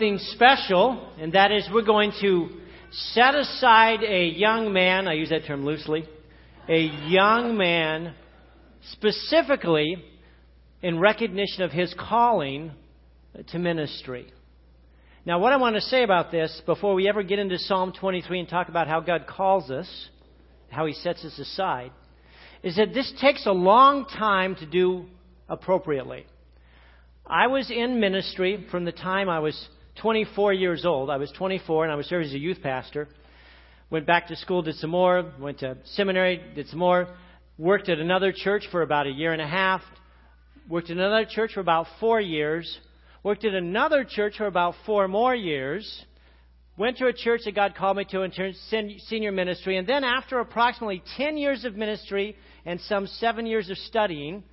something special, and that is we're going to set aside a young man, I use that term loosely, a young man specifically in recognition of his calling to ministry. Now, what I want to say about this before we ever get into Psalm 23 and talk about how God calls us, how he sets us aside, is that this takes a long time to do appropriately. I was in ministry from the time I was 24 years old. I was 24 and I was serving as a youth pastor. Went back to school, did some more, went to seminary, did some more, worked at another church for about a year and a half, worked at another church for about four years, worked at another church for about four more years, went to a church that God called me to in senior ministry, and then after approximately 10 years of ministry and some seven years of studying,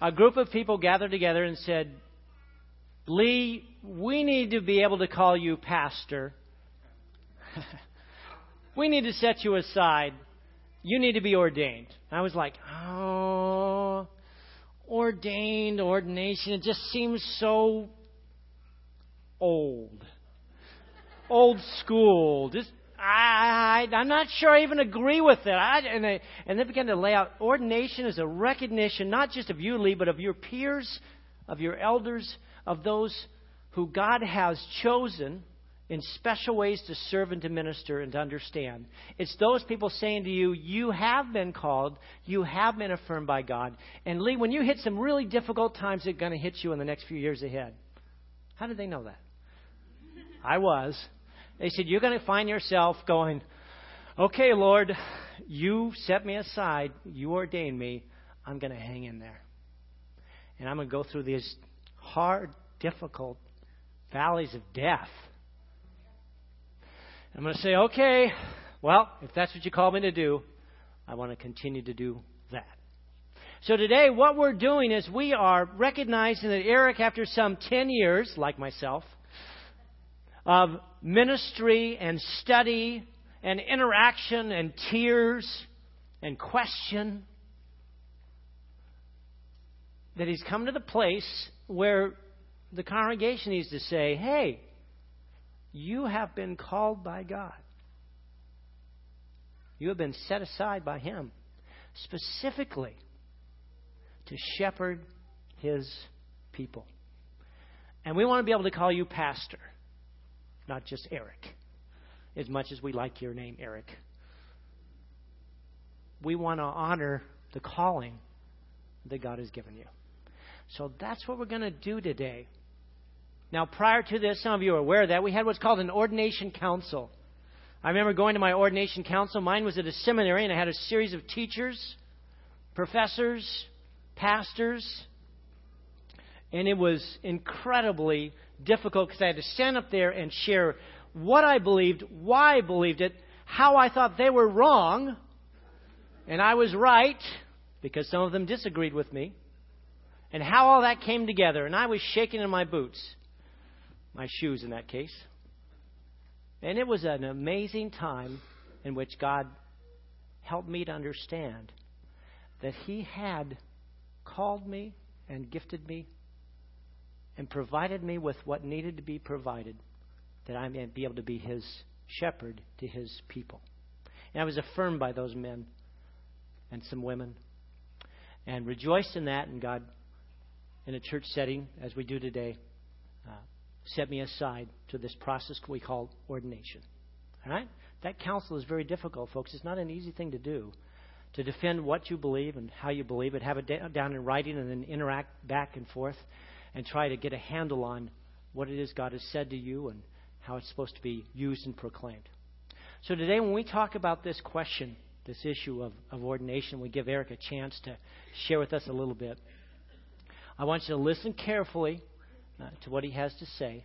a group of people gathered together and said, Leigh, we need to be able to call you pastor. we need to set you aside. You need to be ordained. I was like, oh, ordained, ordination. It just seems so old. Old school. Just I, I, am not sure I even agree with it. I, and, they, and they began to lay out ordination as a recognition, not just of you, Leigh, but of your peers, of your elders, of those who God has chosen in special ways to serve and to minister and to understand. It's those people saying to you, You have been called, you have been affirmed by God. And Leigh, when you hit some really difficult times, it's going to hit you in the next few years ahead. How did they know that? I was. They said, You're going to find yourself going, Okay, Lord, you set me aside, you ordained me, I'm going to hang in there. And I'm going to go through these hard, difficult valleys of death. I'm going to say, okay, well, if that's what you call me to do, I want to continue to do that. So today, what we're doing is we are recognizing that Eric, after some 10 years, like myself, of ministry and study and interaction and tears and question, that he's come to the place where the congregation needs to say, hey, you have been called by God. You have been set aside by Him specifically to shepherd His people. And we want to be able to call you pastor, not just Eric, as much as we like your name, Eric. We want to honor the calling that God has given you. So that's what we're going to do today. Now, prior to this, some of you are aware that, we had what's called an ordination council. I remember going to my ordination council. Mine was at a seminary, and I had a series of teachers, professors, pastors, and it was incredibly difficult because I had to stand up there and share what I believed, why I believed it, how I thought they were wrong, and I was right because some of them disagreed with me and how all that came together. And I was shaking in my boots, my shoes in that case. And it was an amazing time in which God helped me to understand that He had called me and gifted me and provided me with what needed to be provided that I might be able to be His shepherd to His people. And I was affirmed by those men and some women and rejoiced in that, and God in a church setting, as we do today, uh, set me aside to this process we call ordination. All right? That council is very difficult, folks. It's not an easy thing to do. To defend what you believe and how you believe it, have it down in writing, and then interact back and forth and try to get a handle on what it is God has said to you and how it's supposed to be used and proclaimed. So today, when we talk about this question, this issue of, of ordination, we give Eric a chance to share with us a little bit. I want you to listen carefully uh, to what he has to say.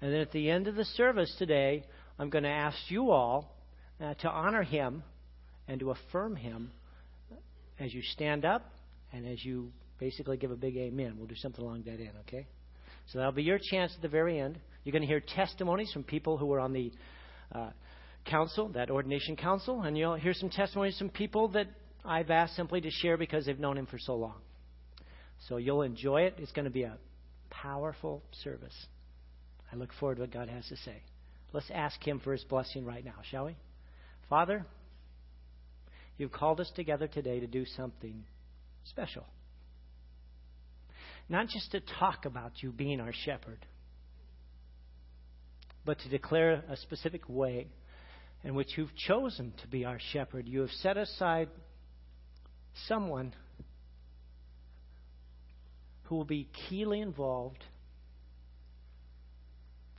And then at the end of the service today, I'm going to ask you all uh, to honor him and to affirm him as you stand up and as you basically give a big amen. We'll do something along that end, okay? So that'll be your chance at the very end. You're going to hear testimonies from people who were on the uh, council, that ordination council, and you'll hear some testimonies from people that I've asked simply to share because they've known him for so long. So you'll enjoy it. It's going to be a powerful service. I look forward to what God has to say. Let's ask Him for His blessing right now, shall we? Father, you've called us together today to do something special. Not just to talk about you being our shepherd, but to declare a specific way in which you've chosen to be our shepherd. You have set aside someone who will be keenly involved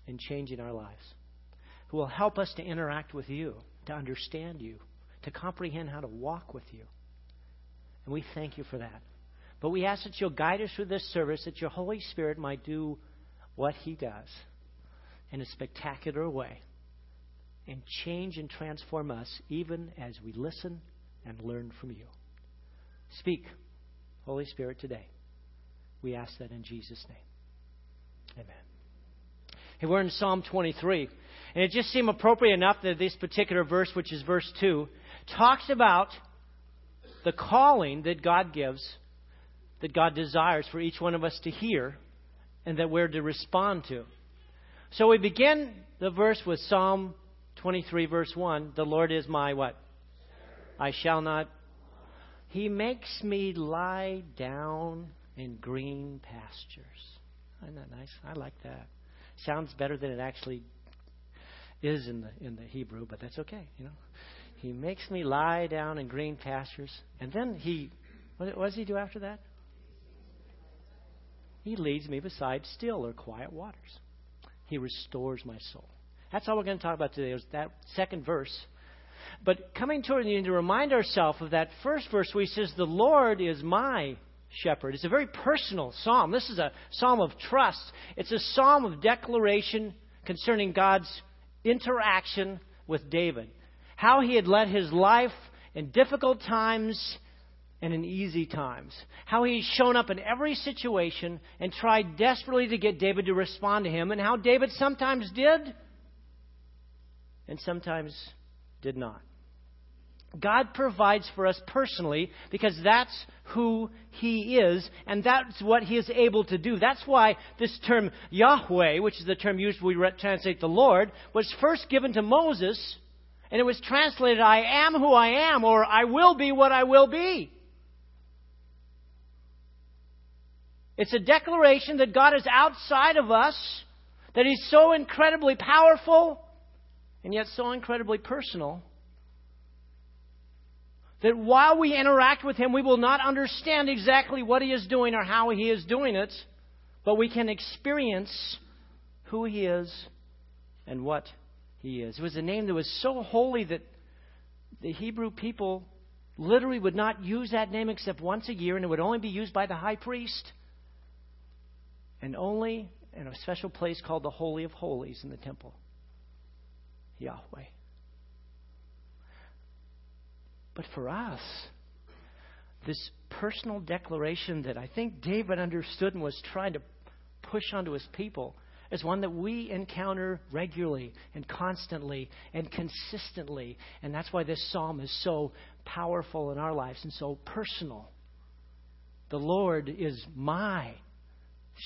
in changing our lives, who will help us to interact with you, to understand you, to comprehend how to walk with you. And we thank you for that. But we ask that you'll guide us through this service, that your Holy Spirit might do what he does in a spectacular way and change and transform us even as we listen and learn from you. Speak, Holy Spirit, today. We ask that in Jesus' name. Amen. Hey, we're in Psalm 23. And it just seemed appropriate enough that this particular verse, which is verse 2, talks about the calling that God gives, that God desires for each one of us to hear, and that we're to respond to. So we begin the verse with Psalm 23, verse 1. The Lord is my what? I shall not. He makes me lie down in green pastures. Isn't that nice? I like that. Sounds better than it actually is in the in the Hebrew, but that's okay. You know, He makes me lie down in green pastures, and then He, what, what does He do after that? He leads me beside still or quiet waters. He restores my soul. That's all we're going to talk about today. Is that second verse. But coming toward you to remind ourselves of that first verse where he says, The Lord is my shepherd. It's a very personal psalm. This is a psalm of trust. It's a psalm of declaration concerning God's interaction with David. How he had led his life in difficult times and in easy times. How he's shown up in every situation and tried desperately to get David to respond to him, and how David sometimes did and sometimes did not. God provides for us personally because that's who He is and that's what He is able to do. That's why this term Yahweh, which is the term used when we translate the Lord, was first given to Moses and it was translated, I am who I am or I will be what I will be. It's a declaration that God is outside of us, that He's so incredibly powerful and yet so incredibly personal that while we interact with Him, we will not understand exactly what He is doing or how He is doing it, but we can experience who He is and what He is. It was a name that was so holy that the Hebrew people literally would not use that name except once a year, and it would only be used by the high priest. And only in a special place called the Holy of Holies in the temple. Yahweh. But for us, this personal declaration that I think David understood and was trying to push onto his people is one that we encounter regularly and constantly and consistently. And that's why this psalm is so powerful in our lives and so personal. The Lord is my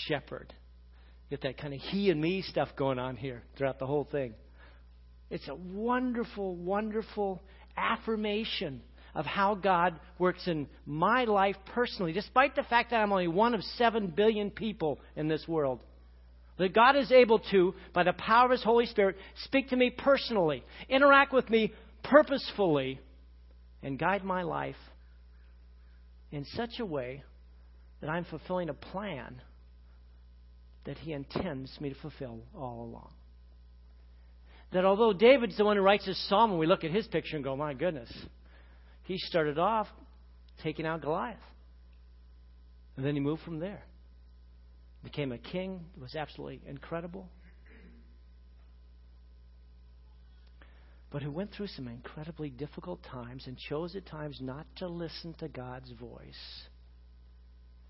shepherd. Get that kind of he and me stuff going on here throughout the whole thing. It's a wonderful, wonderful affirmation of how God works in my life personally, despite the fact that I'm only one of seven billion people in this world. That God is able to, by the power of His Holy Spirit, speak to me personally, interact with me purposefully, and guide my life in such a way that I'm fulfilling a plan that He intends me to fulfill all along that although David's the one who writes this psalm, and we look at his picture and go, my goodness, he started off taking out Goliath. And then he moved from there. Became a king. It was absolutely incredible. But who went through some incredibly difficult times and chose at times not to listen to God's voice.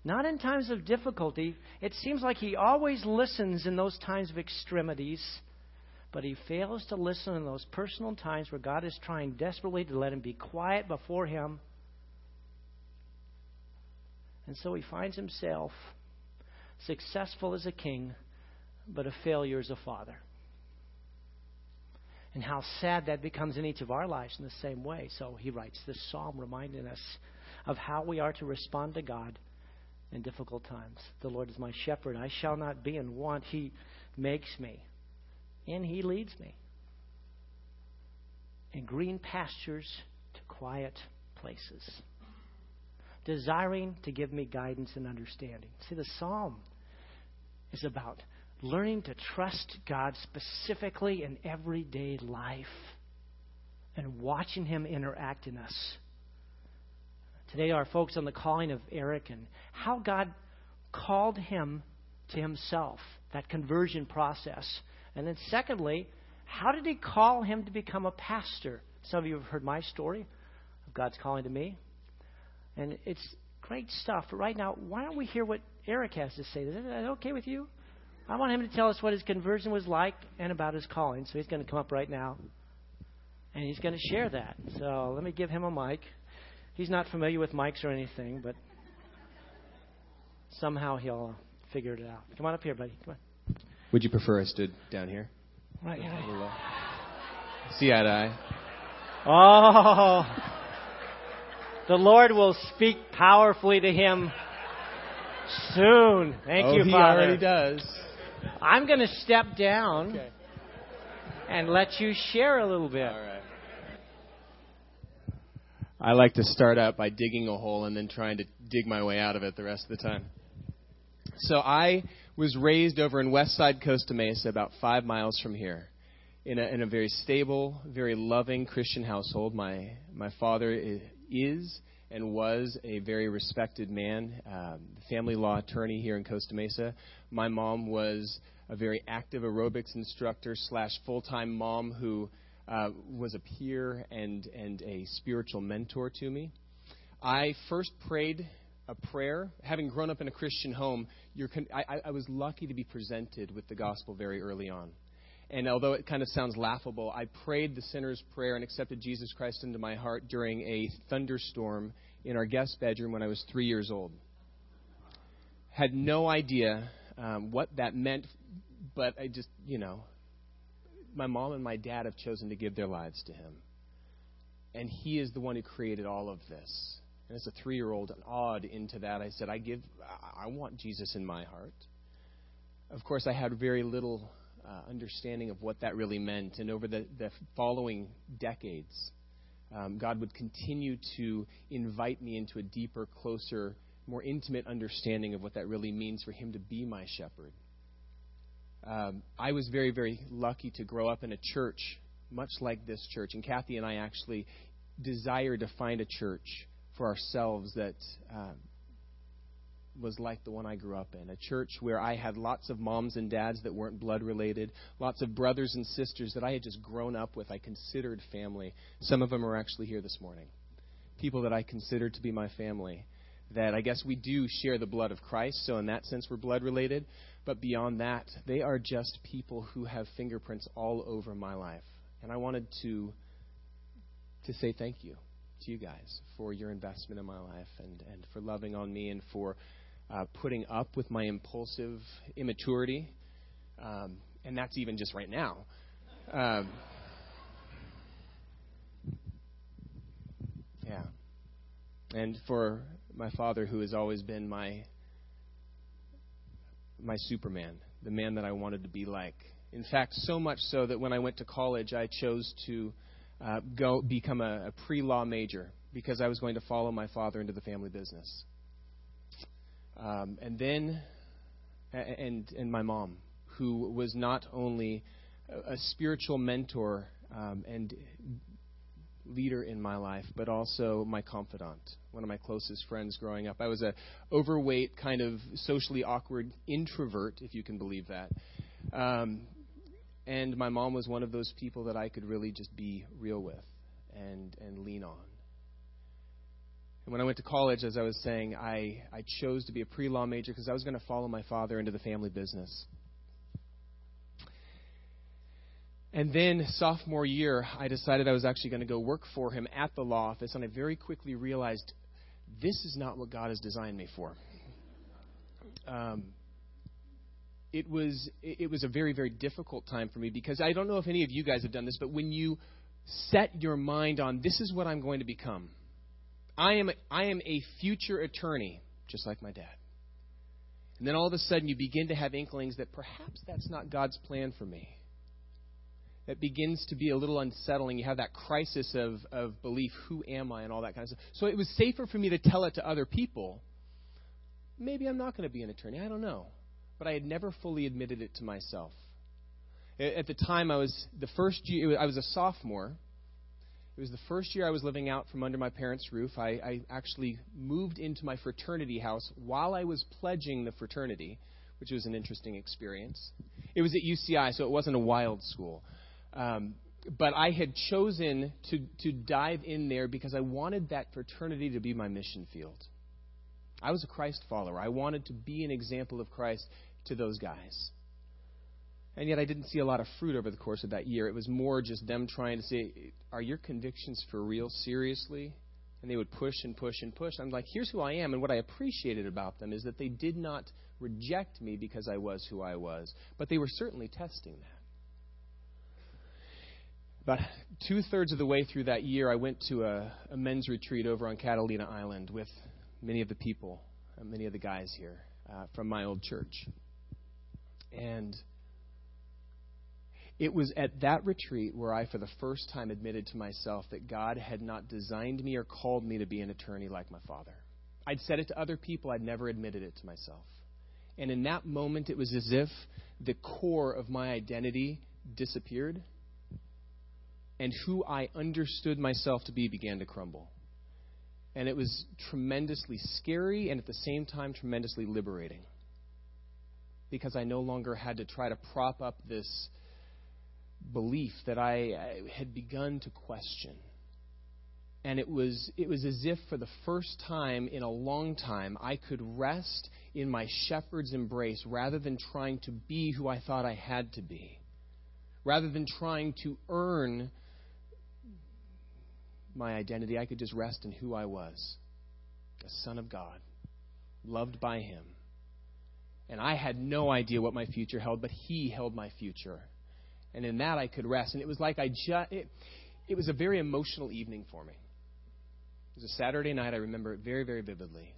Not in times of difficulty. It seems like he always listens in those times of extremities but he fails to listen in those personal times where God is trying desperately to let him be quiet before him. And so he finds himself successful as a king, but a failure as a father. And how sad that becomes in each of our lives in the same way. So he writes this psalm reminding us of how we are to respond to God in difficult times. The Lord is my shepherd. I shall not be in want. He makes me, and He leads me in green pastures to quiet places, desiring to give me guidance and understanding. See, the psalm is about learning to trust God specifically in everyday life and watching Him interact in us. Today, our focus on the calling of Eric and how God called him to Himself, that conversion process. And then, secondly, how did He call him to become a pastor? Some of you have heard my story of God's calling to me. And it's great stuff. But right now, why don't we hear what Eric has to say? Is that okay with you? I want him to tell us what his conversion was like and about his calling. So he's going to come up right now. And he's going to share that. So let me give him a mic. He's not familiar with mics or anything, but somehow he'll figure it out. Come on up here, buddy. Come on. Would you prefer I stood down here? Right, right. See eye to eye. Oh, the Lord will speak powerfully to him soon. Thank oh, you, he Father. He already does. I'm going to step down Okay. and let you share a little bit. All right. I like to start out by digging a hole and then trying to dig my way out of it the rest of the time. So I was raised over in West Side Costa Mesa, about five miles from here, in a, in a very stable, very loving Christian household. My my father is and was a very respected man, um, family law attorney here in Costa Mesa. My mom was a very active aerobics instructor slash full time mom who uh, was a peer and and a spiritual mentor to me. I first prayed a prayer. Having grown up in a Christian home, con- I, I- I was lucky to be presented with the gospel very early on. And although it kind of sounds laughable, I prayed the sinner's prayer and accepted Jesus Christ into my heart during a thunderstorm in our guest bedroom when I was three years old. Had no idea um, what that meant, but I just, you know, my mom and my dad have chosen to give their lives to Him. And He is the one who created all of this. And as a three year old, awed into that, I said, I give, I want Jesus in my heart. Of course, I had very little uh, understanding of what that really meant. And over the, the following decades, um, God would continue to invite me into a deeper, closer, more intimate understanding of what that really means for Him to be my shepherd. Um, I was very, very lucky to grow up in a church much like this church. And Kathy and I actually desired to find a church for ourselves that um, was like the one I grew up in. A church where I had lots of moms and dads that weren't blood related, lots of brothers and sisters that I had just grown up with, I considered family. Some of them are actually here this morning. People that I considered to be my family. That I guess we do share the blood of Christ, so in that sense we're blood related. But beyond that, they are just people who have fingerprints all over my life. And I wanted to to say thank you to you guys for your investment in my life and, and for loving on me and for uh, putting up with my impulsive immaturity. Um, and that's even just right now. Um, yeah. And for my father, who has always been my my Superman, the man that I wanted to be like. In fact, so much so that when I went to college, I chose to uh, go become a, a pre-law major because I was going to follow my father into the family business. Um, and then, and and my mom, who was not only a, a spiritual mentor um, and leader in my life, but also my confidant, one of my closest friends growing up. I was a overweight, kind of socially awkward introvert, if you can believe that. Um, and my mom was one of those people that I could really just be real with and and lean on. And when I went to college, as I was saying, I, I chose to be a pre law major because I was going to follow my father into the family business. And then, sophomore year, I decided I was actually going to go work for him at the law office, and I very quickly realized this is not what God has designed me for. Um, it was it was a very very difficult time for me because I don't know if any of you guys have done this, but when you set your mind on this is what I'm going to become, I am I am a future attorney, just like my dad. And then all of a sudden you begin to have inklings that perhaps that's not God's plan for me. It begins to be a little unsettling. You have that crisis of, of belief who am I and all that kind of stuff. So it was safer for me to tell it to other people. Maybe I'm not going to be an attorney. I don't know but I had never fully admitted it to myself. At the time, I was the first year, I was a sophomore. It was the first year I was living out from under my parents' roof. I, I actually moved into my fraternity house while I was pledging the fraternity, which was an interesting experience. It was at UCI, so it wasn't a wild school. Um, but I had chosen to, to dive in there because I wanted that fraternity to be my mission field. I was a Christ follower. I wanted to be an example of Christ to those guys. And yet I didn't see a lot of fruit over the course of that year. It was more just them trying to say, Are your convictions for real, seriously? And they would push and push and push. I'm like, Here's who I am. And what I appreciated about them is that they did not reject me because I was who I was, but they were certainly testing that. About two thirds of the way through that year, I went to a, a men's retreat over on Catalina Island with many of the people, uh, many of the guys here uh, from my old church. And it was at that retreat where I, for the first time, admitted to myself that God had not designed me or called me to be an attorney like my father. I'd said it to other people, I'd never admitted it to myself. And in that moment, it was as if the core of my identity disappeared, and who I understood myself to be began to crumble. And it was tremendously scary and at the same time tremendously liberating because I no longer had to try to prop up this belief that I had begun to question. And it was, it was as if for the first time in a long time, I could rest in my shepherd's embrace rather than trying to be who I thought I had to be, rather than trying to earn my identity. I could just rest in who I was a son of God, loved by Him and I had no idea what my future held, but He held my future. And in that I could rest. And it was like I just, it, it was a very emotional evening for me. It was a Saturday night. I remember it very, very vividly.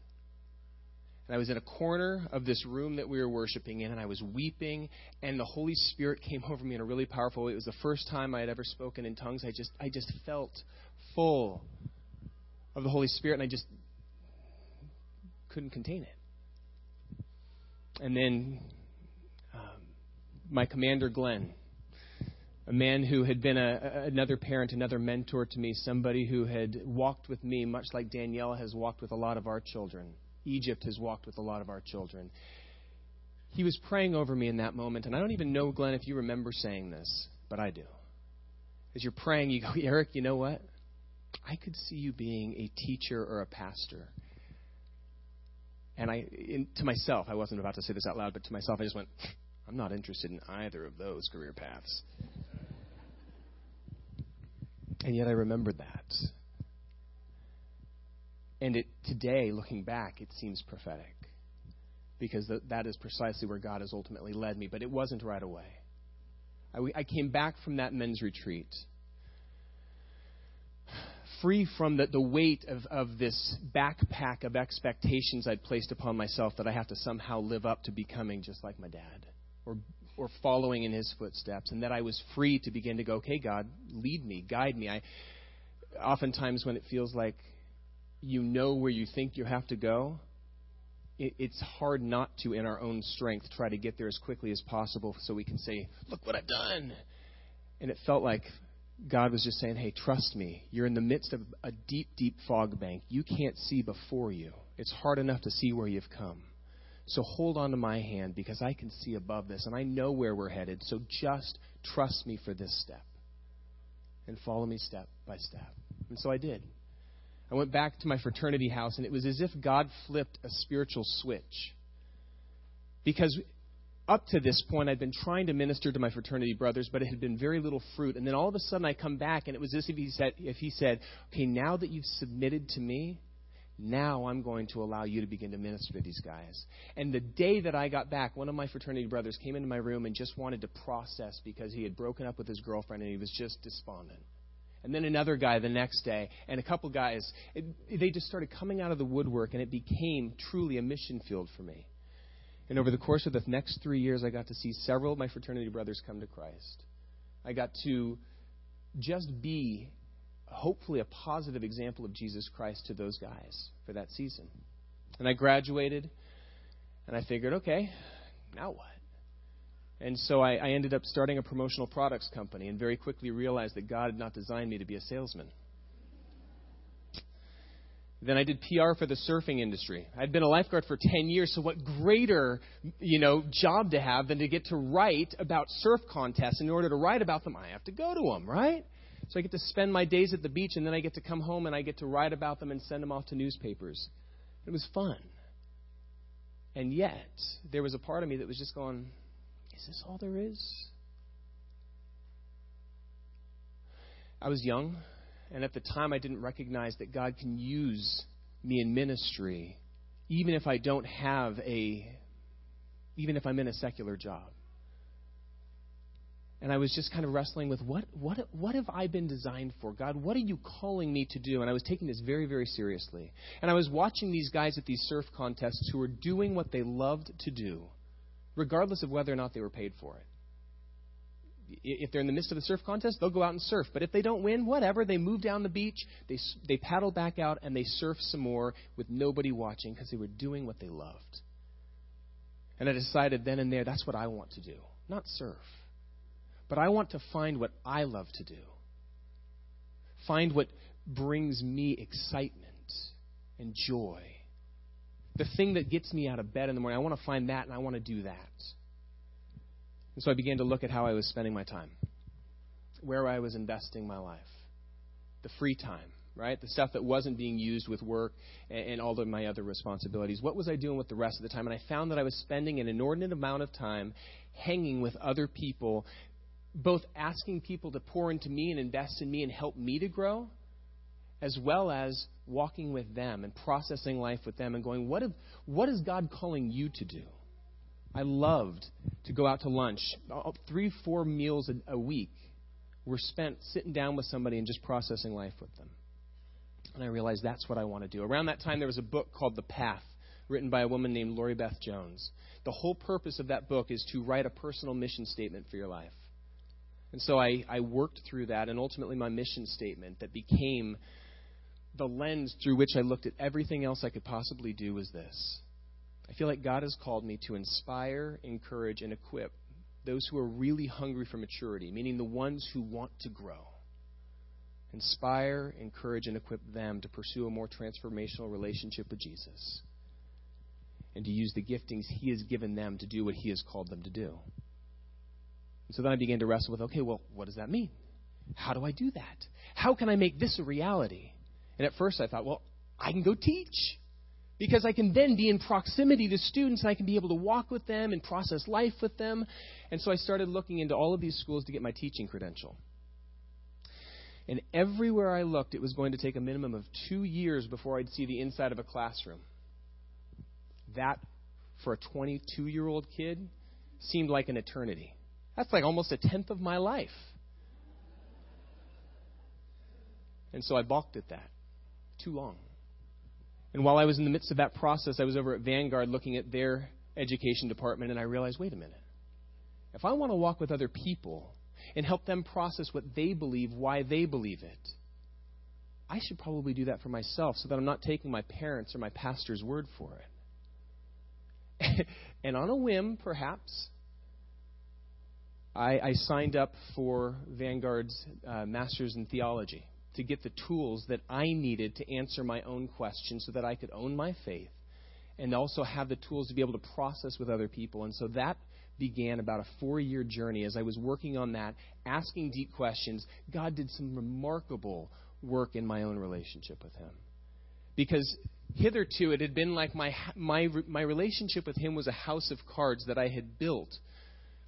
And I was in a corner of this room that we were worshiping in, and I was weeping, and the Holy Spirit came over me in a really powerful way. It was the first time I had ever spoken in tongues. I just, I just felt full of the Holy Spirit, and I just couldn't contain it. And then um, my commander, Glenn, a man who had been a, another parent, another mentor to me, somebody who had walked with me, much like Danielle has walked with a lot of our children. Egypt has walked with a lot of our children. He was praying over me in that moment, and I don't even know, Glenn, if you remember saying this, but I do. As you're praying, you go, Eric, you know what? I could see you being a teacher or a pastor. And I, in, to myself, I wasn't about to say this out loud, but to myself, I just went, I'm not interested in either of those career paths. And yet I remembered that. And it, today, looking back, it seems prophetic. Because th- that is precisely where God has ultimately led me. But it wasn't right away. I, I came back from that men's retreat free from the, the weight of, of this backpack of expectations I'd placed upon myself that I have to somehow live up to becoming just like my dad or, or following in his footsteps, and that I was free to begin to go, okay, God, lead me, guide me. I, oftentimes, when it feels like you know where you think you have to go, it, it's hard not to, in our own strength, try to get there as quickly as possible so we can say, look what I've done. And it felt like God was just saying, hey, trust me. You're in the midst of a deep, deep fog bank. You can't see before you. It's hard enough to see where you've come. So hold on to my hand because I can see above this and I know where we're headed. So just trust me for this step and follow me step by step. And so I did. I went back to my fraternity house and it was as if God flipped a spiritual switch. Because up to this point, I'd been trying to minister to my fraternity brothers, but it had been very little fruit. And then all of a sudden, I come back, and it was as if he said, if he said, "Okay, now that you've submitted to me, Now I'm going to allow you to begin to minister to these guys. And the day that I got back, one of my fraternity brothers came into my room and just wanted to process because he had broken up with his girlfriend and he was just despondent. And then another guy the next day, and a couple guys. It, they just started coming out of the woodwork, and it became truly a mission field for me. And over the course of the next three years, I got to see several of my fraternity brothers come to Christ. I got to just be hopefully a positive example of Jesus Christ to those guys for that season. And I graduated, and I figured, okay, now what? And so I, I ended up starting a promotional products company and very quickly realized that God had not designed me to be a salesman. Then I did PR for the surfing industry. I'd been a lifeguard for 10 years, so what greater, you know, job to have than to get to write about surf contests. In order to write about them, I have to go to them, right? So I get to spend my days at the beach, and then I get to come home and I get to write about them and send them off to newspapers. It was fun. And yet, there was a part of me that was just going, Is this all there is? I was young, and at the time I didn't recognize that God can use me in ministry, even if I don't have a, even if I'm in a secular job and I was just kind of wrestling with what, what, what have I been designed for? God, what are you calling me to do? And I was taking this very, very seriously. And I was watching these guys at these surf contests who were doing what they loved to do, regardless of whether or not they were paid for it. If they're in the midst of a surf contest, they'll go out and surf. But if they don't win, whatever. They move down the beach, they, they paddle back out, and they surf some more with nobody watching because they were doing what they loved. And I decided then and there, that's what I want to do, not surf. But I want to find what I love to do. Find what brings me excitement and joy. The thing that gets me out of bed in the morning. I want to find that and I want to do that. And so I began to look at how I was spending my time, where I was investing my life, the free time, right? The stuff that wasn't being used with work and, and all of my other responsibilities. What was I doing with the rest of the time? And I found that I was spending an inordinate amount of time hanging with other people both asking people to pour into me and invest in me and help me to grow, as well as walking with them and processing life with them and going, what, if, what is God calling you to do? I loved to go out to lunch. Three, four meals a, week were spent sitting down with somebody and just processing life with them. And I realized that's what I want to do. Around that time, there was a book called The Path, written by a woman named Laurie Beth Jones. The whole purpose of that book is to write a personal mission statement for your life. And so I, I worked through that, and ultimately my mission statement that became the lens through which I looked at everything else I could possibly do was this. I feel like God has called me to inspire, encourage, and equip those who are really hungry for maturity, meaning the ones who want to grow. Inspire, encourage, and equip them to pursue a more transformational relationship with Jesus and to use the giftings He has given them to do what He has called them to do. And so then I began to wrestle with okay, well, what does that mean? How do I do that? How can I make this a reality? And at first I thought, well, I can go teach. Because I can then be in proximity to students and I can be able to walk with them and process life with them. And so I started looking into all of these schools to get my teaching credential. And everywhere I looked, it was going to take a minimum of two years before I'd see the inside of a classroom. That, for a 22 year old kid, seemed like an eternity. That's like almost a tenth of my life. And so I balked at that. Too long. And while I was in the midst of that process, I was over at Vanguard looking at their education department, and I realized wait a minute. If I want to walk with other people and help them process what they believe, why they believe it, I should probably do that for myself so that I'm not taking my parents' or my pastor's word for it. and on a whim, perhaps, I, I signed up for Vanguard's uh, Masters in Theology to get the tools that I needed to answer my own questions so that I could own my faith and also have the tools to be able to process with other people. And so that began about a four year journey as I was working on that, asking deep questions. God did some remarkable work in my own relationship with Him. Because hitherto it had been like my, my, my relationship with Him was a house of cards that I had built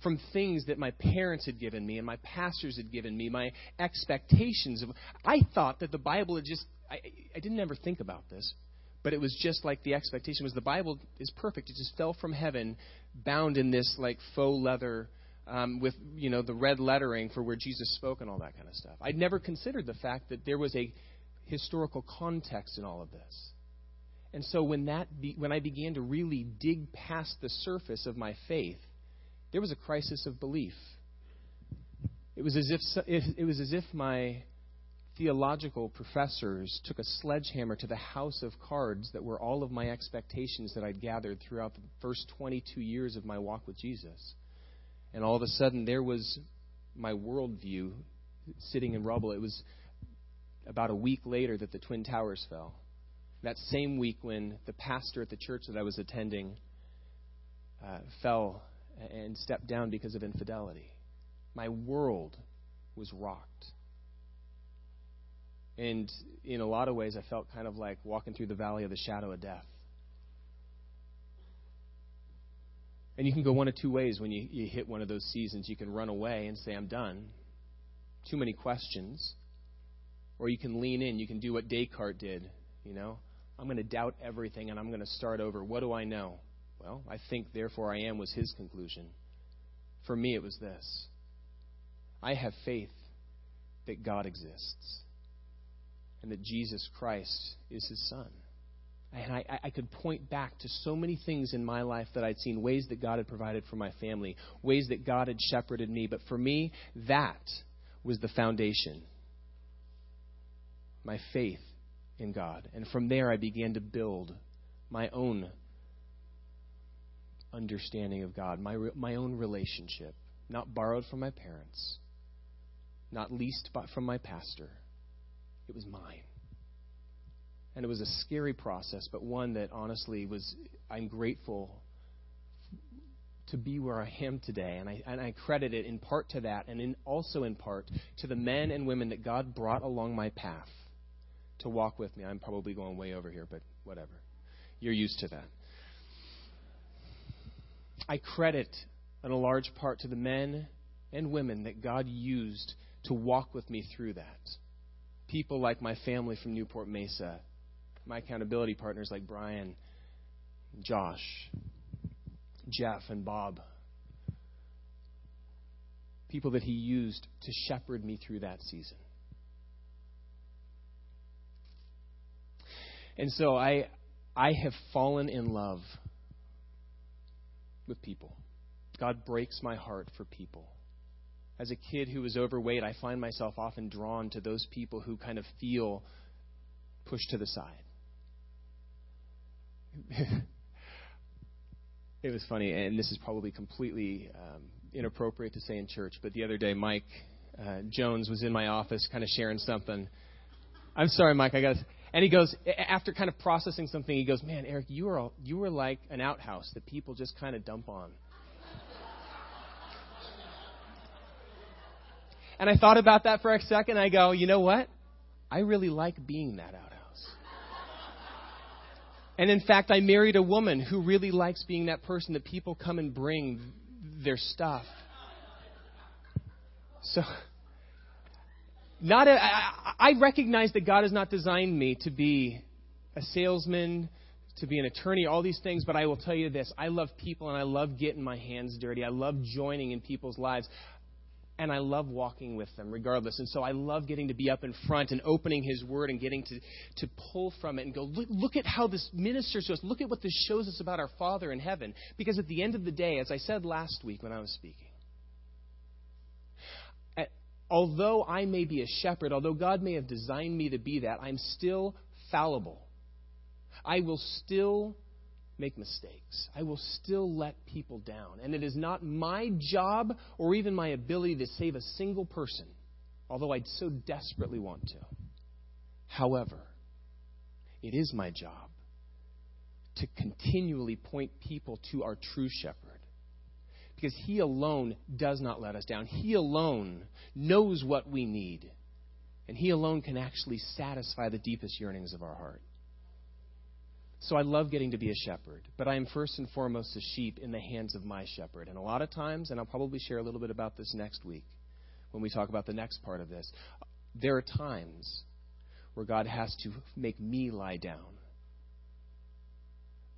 from things that my parents had given me and my pastors had given me, my expectations of. I thought that the Bible had just. I, I didn't ever think about this, but it was just like the expectation was the Bible is perfect. It just fell from heaven, bound in this like faux leather um, with you know the red lettering for where Jesus spoke and all that kind of stuff. I'd never considered the fact that there was a historical context in all of this. And so when that be, when I began to really dig past the surface of my faith, there was a crisis of belief. It was as if it was as if my theological professors took a sledgehammer to the house of cards that were all of my expectations that I'd gathered throughout the first 22 years of my walk with Jesus. And all of a sudden, there was my worldview sitting in rubble. It was about a week later that the Twin Towers fell. That same week, when the pastor at the church that I was attending uh, fell and stepped down because of infidelity, my world was rocked. And in a lot of ways, I felt kind of like walking through the valley of the shadow of death. And you can go one of two ways when you, you hit one of those seasons. You can run away and say, I'm done. Too many questions. Or you can lean in. You can do what Descartes did. You know, I'm going to doubt everything and I'm going to start over. What do I know? Well, I think, therefore I am, was his conclusion. For me, it was this I have faith that God exists and that Jesus Christ is his son. And I, I, could point back to so many things in my life that I'd seen, ways that God had provided for my family, ways that God had shepherded me. But for me, that was the foundation. My faith in God. And from there, I began to build my own understanding of God, my, my own relationship, not borrowed from my parents, not leased from my pastor. It was mine. And it was a scary process, but one that honestly was, I'm grateful to be where I am today. And I, and I credit it in part to that, and in, also in part to the men and women that God brought along my path to walk with me. I'm probably going way over here, but whatever. You're used to that. I credit in a large part to the men and women that God used to walk with me through that people like my family from Newport Mesa, my accountability partners like Brian, Josh, Jeff, and Bob. People that he used to shepherd me through that season. And so I, I have fallen in love with people. God breaks my heart for people as a kid who was overweight, I find myself often drawn to those people who kind of feel pushed to the side. it was funny, and this is probably completely um, inappropriate to say in church, but the other day, Mike uh, Jones was in my office kind of sharing something. I'm sorry, Mike, I got and he goes after kind of processing something. He goes, "Man, Eric, you were you were like an outhouse that people just kind of dump on." And I thought about that for a second. I go, you know what? I really like being that outhouse. And in fact, I married a woman who really likes being that person that people come and bring their stuff. So, not a, I, I recognize that God has not designed me to be a salesman, to be an attorney, all these things, but I will tell you this I love people and I love getting my hands dirty. I love joining in people's lives and I love walking with them regardless. And so I love getting to be up in front and opening His Word and getting to, to pull from it and go, look, look at how this ministers to us. Look at what this shows us about our Father in heaven. Because at the end of the day, as I said last week when I was speaking, although I may be a shepherd, although God may have designed me to be that, I'm still fallible. I will still make mistakes. I will still let people down. And it is not my job or even my ability to save a single person, although I'd so desperately want to. However, it is my job to continually point people to our true shepherd. Because he alone does not let us down. He alone knows what we need. And he alone can actually satisfy the deepest yearnings of our heart. So I love getting to be a shepherd, but I am first and foremost a sheep in the hands of my shepherd. And a lot of times, and I'll probably share a little bit about this next week when we talk about the next part of this, there are times where God has to make me lie down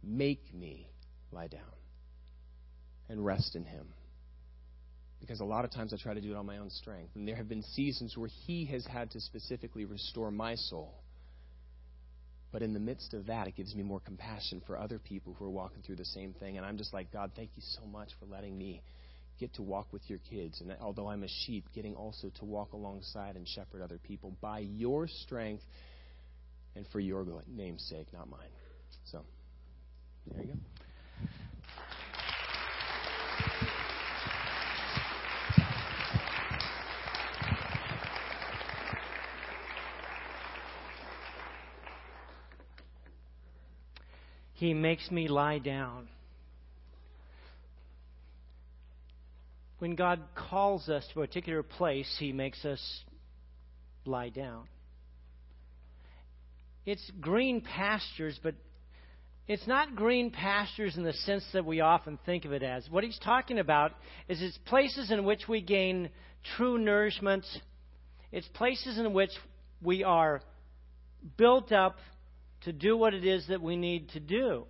make me lie down and rest in Him. Because a lot of times I try to do it on my own strength. And there have been seasons where He has had to specifically restore my soul. But in the midst of that, it gives me more compassion for other people who are walking through the same thing. And I'm just like, God, thank you so much for letting me get to walk with your kids. And although I'm a sheep, getting also to walk alongside and shepherd other people by your strength and for your name's sake, not mine. So, there you go. He makes me lie down. When God calls us to a particular place, He makes us lie down. It's green pastures, but it's not green pastures in the sense that we often think of it as. What he's talking about is it's places in which we gain true nourishment. It's places in which we are built up to do what it is that we need to do.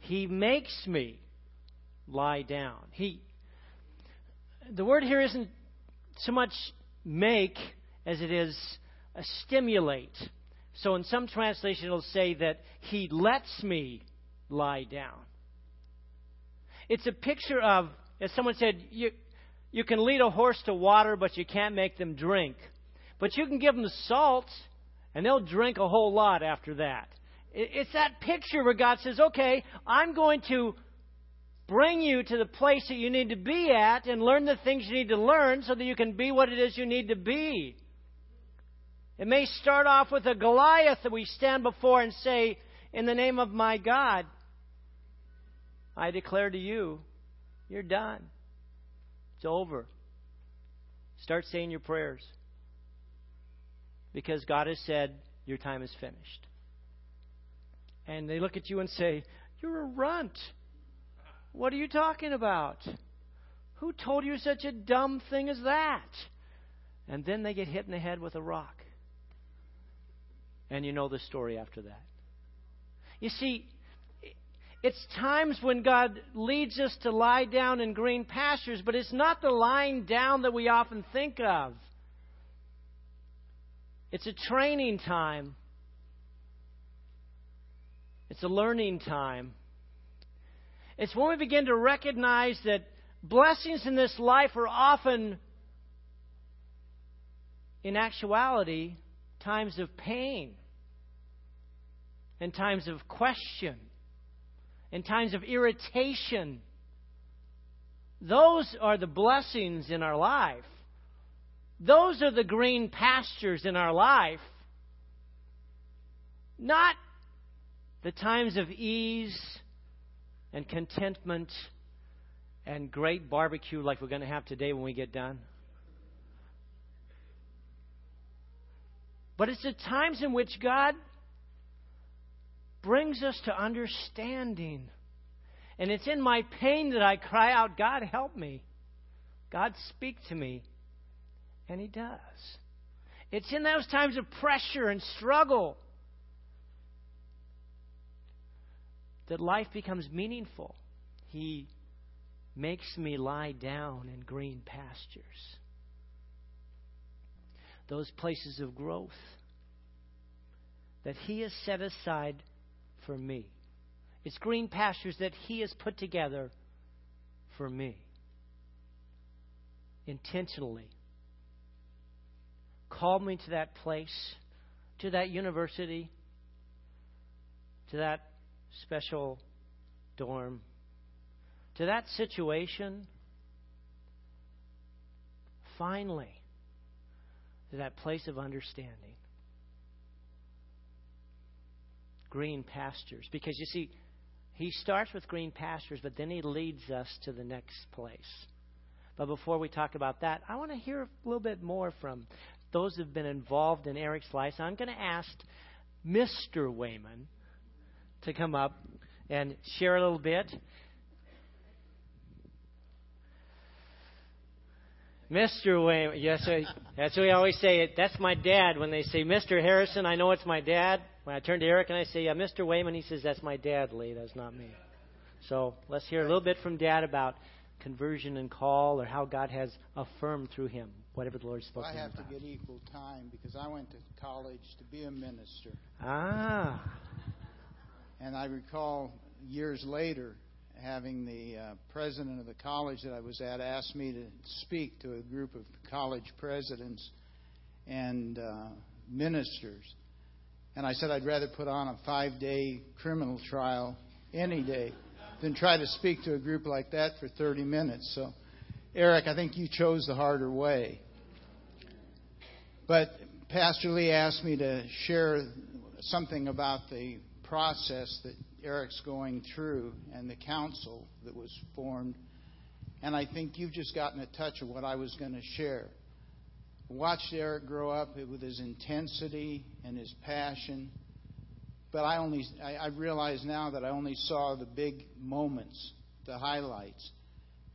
He makes me lie down. He the word here isn't so much make as it is stimulate. So in some translation it'll say that he lets me lie down. It's a picture of, as someone said, you, you can lead a horse to water, but you can't make them drink. But you can give them the salt, and they'll drink a whole lot after that. It's that picture where God says, okay, I'm going to bring you to the place that you need to be at and learn the things you need to learn so that you can be what it is you need to be. It may start off with a Goliath that we stand before and say, In the name of my God, I declare to you, you're done. It's over. Start saying your prayers. Because God has said, Your time is finished. And they look at you and say, You're a runt. What are you talking about? Who told you such a dumb thing as that? And then they get hit in the head with a rock. And you know the story after that. You see, it's times when God leads us to lie down in green pastures, but it's not the lying down that we often think of. It's a training time, it's a learning time. It's when we begin to recognize that blessings in this life are often, in actuality, times of pain, and times of question, and times of irritation. Those are the blessings in our life. Those are the green pastures in our life. Not the times of ease and contentment and great barbecue like we're going to have today when we get done. But it's the times in which God brings us to understanding. And it's in my pain that I cry out, God, help me. God, speak to me. And He does. It's in those times of pressure and struggle that life becomes meaningful. He makes me lie down in green pastures those places of growth that He has set aside for me. It's green pastures that He has put together for me intentionally. Called me to that place, to that university, to that special dorm, to that situation. Finally, to that place of understanding. Green pastures. Because you see, he starts with green pastures, but then he leads us to the next place. But before we talk about that, I want to hear a little bit more from those who have been involved in Eric's life. So I'm going to ask Mr. Wayman to come up and share a little bit. Mr. Wayman. Yes, that's what we always say. That's my dad. When they say Mr. Harrison, I know it's my dad. When I turn to Eric and I say, yeah, Mr. Wayman, he says, that's my dad, Leigh. That's not me. So let's hear a little bit from Dad about conversion and call or how God has affirmed through him whatever the Lord spoke well, to him I have about. to get equal time because I went to college to be a minister. Ah. And I recall years later having the uh, president of the college that I was at ask me to speak to a group of college presidents and uh, ministers. And I said I'd rather put on a five day criminal trial any day than try to speak to a group like that for 30 minutes. So, Eric, I think you chose the harder way. But Pastor Leigh asked me to share something about the process that Eric's going through and the council that was formed. And I think you've just gotten a touch of what I was going to share. watched Eric grow up with his intensity and his passion. But I only I, I realize now that I only saw the big moments, the highlights.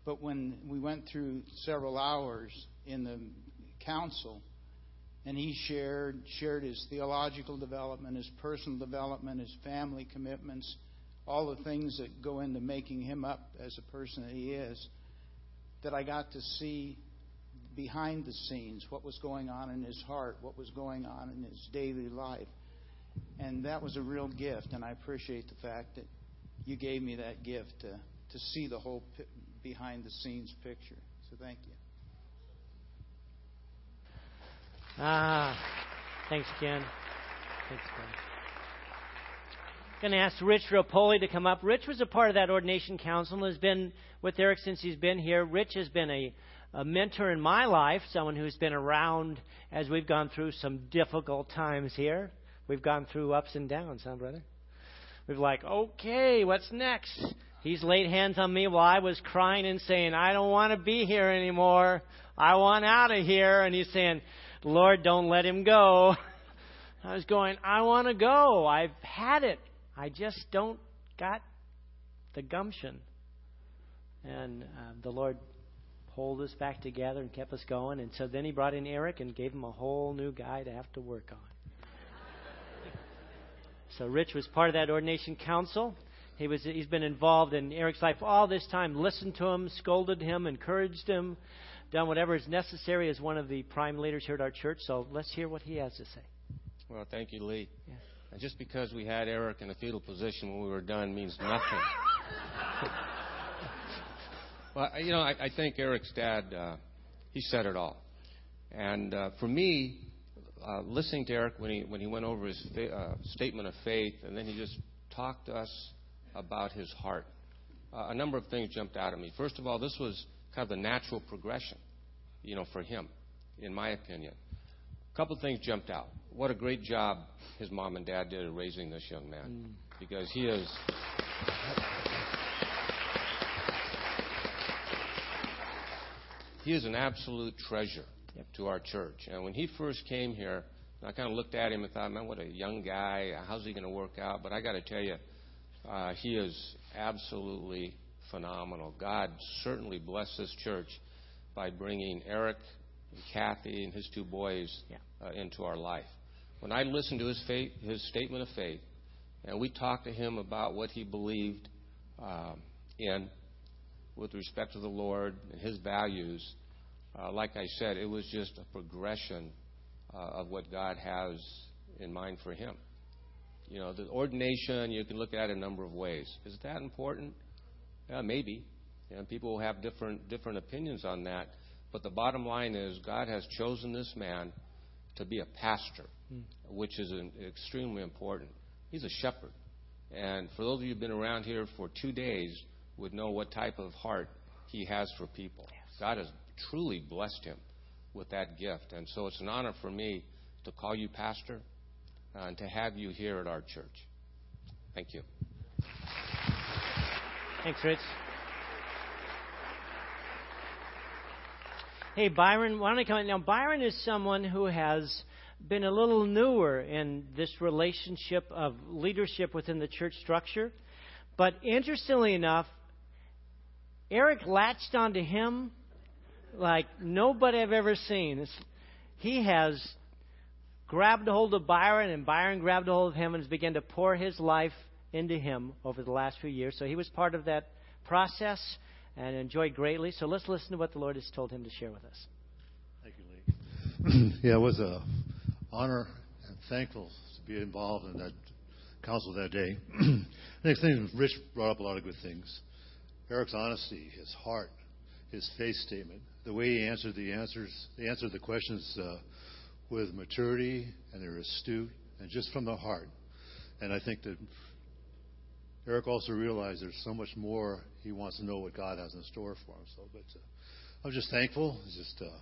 But when we went through several hours in the council, and he shared shared his theological development, his personal development, his family commitments, all the things that go into making him up as a person that he is. That I got to see behind the scenes what was going on in his heart, what was going on in his daily life. And that was a real gift, and I appreciate the fact that you gave me that gift to, to see the whole behind the scenes picture. So thank you. Ah, thanks, Ken. Thanks, Ken. I'm going to ask Rich Rapoli to come up. Rich was a part of that ordination council and has been with Eric since he's been here. Rich has been a, a mentor in my life, someone who's been around as we've gone through some difficult times here. We've gone through ups and downs, huh, brother? We've like, okay, what's next? He's laid hands on me while I was crying and saying, I don't want to be here anymore. I want out of here. And he's saying, Lord, don't let him go. I was going, I want to go. I've had it. I just don't got the gumption. And uh, the Lord pulled us back together and kept us going. And so then he brought in Eric and gave him a whole new guy to have to work on. so Rich was part of that ordination council. He was, he's been involved in Eric's life all this time, listened to him, scolded him, encouraged him, done whatever is necessary as one of the prime leaders here at our church. So let's hear what he has to say. Well, thank you, Leigh. Yeah. And just because we had Eric in a fetal position when we were done means nothing. well, you know, I, I think Eric's dad, uh, he said it all. And uh, for me, uh, listening to Eric when he when he went over his fa- uh, statement of faith, and then he just talked to us about his heart. Uh, a number of things jumped out at me. First of all, this was kind of the natural progression, you know, for him, in my opinion. A couple of things jumped out. What a great job his mom and dad did at raising this young man, mm. because he is. He is an absolute treasure yep. to our church. And when he first came here, I kind of looked at him and thought, man, what a young guy. How's he going to work out? But I got to tell you, uh, he is absolutely phenomenal. God certainly blessed this church by bringing Eric and Kathy and his two boys yeah. uh, into our life. When I listened to his, faith, his statement of faith, and we talked to him about what he believed um, in with respect to the Lord and his values, uh, like I said, it was just a progression uh, of what God has in mind for him. You know, the ordination, you can look at it a number of ways. Is that important? Yeah, maybe. You know, people will have different different opinions on that. But the bottom line is God has chosen this man to be a pastor, hmm. which is an, extremely important. He's a shepherd. And for those of you who've been around here for two days, would know what type of heart he has for people. Yes. God has truly blessed him with that gift. And so it's an honor for me to call you pastor uh, and to have you here at our church. Thank you. Thanks, Rich. Hey, Byron, why don't I come in? Now, Byron is someone who has been a little newer in this relationship of leadership within the church structure. But interestingly enough, Eric latched onto him like nobody I've ever seen. It's, he has grabbed a hold of Byron, and Byron grabbed a hold of him and has begun to pour his life into him over the last few years. So he was part of that process and enjoyed greatly. So let's listen to what the Lord has told him to share with us. Thank you, Leigh. yeah, it was an honor and thankful to be involved in that council that day. Next thing, Rich brought up a lot of good things. Eric's honesty, his heart, his faith statement, the way he answered the answers, he answered the questions uh, with maturity and they're astute and just from the heart. And I think that Eric also realized there's so much more he wants to know what God has in store for him. So, but uh, I'm just thankful. It's just uh,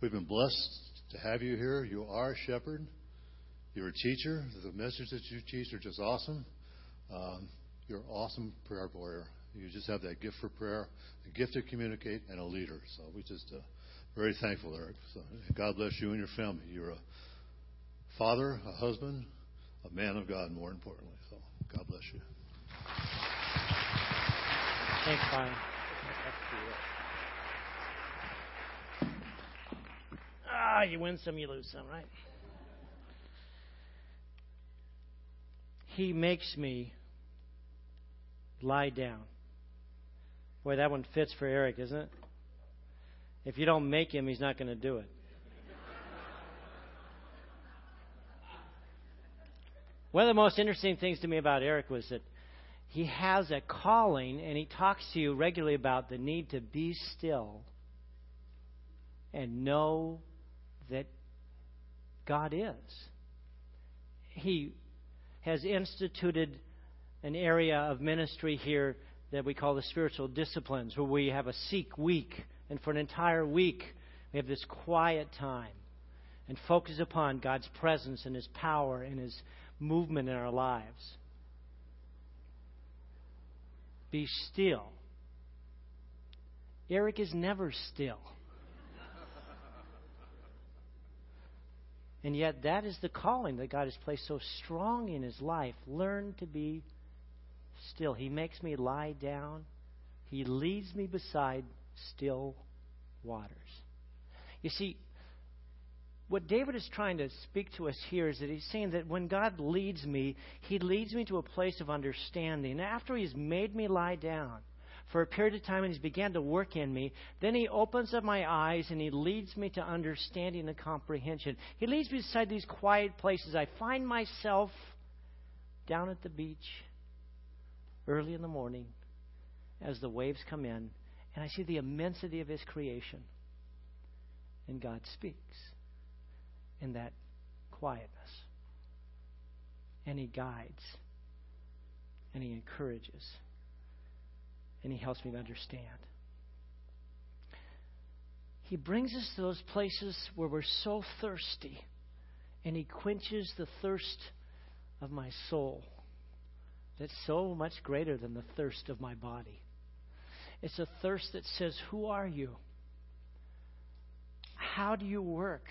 we've been blessed to have you here. You are a shepherd. You're a teacher. The messages that you teach are just awesome. Um, you're an awesome prayer warrior. You just have that gift for prayer, a gift to communicate, and a leader. So we just uh, very thankful, Eric. So God bless you and your family. You're a father, a husband, a man of God, more importantly. So God bless you. Thanks, Brian. Ah, you win some, you lose some, right? He makes me lie down. Boy, that one fits for Eric, isn't it? If you don't make him, he's not going to do it. One of the most interesting things to me about Eric was that he has a calling and he talks to you regularly about the need to be still and know that God is. He has instituted an area of ministry here that we call the spiritual disciplines, where we have a seek week. And for an entire week, we have this quiet time and focus upon God's presence and His power and His movement in our lives. Be still. Eric is never still. And yet, that is the calling that God has placed so strong in his life. Learn to be still. He makes me lie down, He leads me beside still waters. You see, what David is trying to speak to us here is that he's saying that when God leads me, he leads me to a place of understanding. After he's made me lie down for a period of time and he's began to work in me, then he opens up my eyes and he leads me to understanding and comprehension. He leads me beside these quiet places. I find myself down at the beach early in the morning as the waves come in and I see the immensity of his creation. And God speaks in that quietness. And He guides. And He encourages. And He helps me to understand. He brings us to those places where we're so thirsty. And He quenches the thirst of my soul that's so much greater than the thirst of my body. It's a thirst that says, Who are you? How do you work?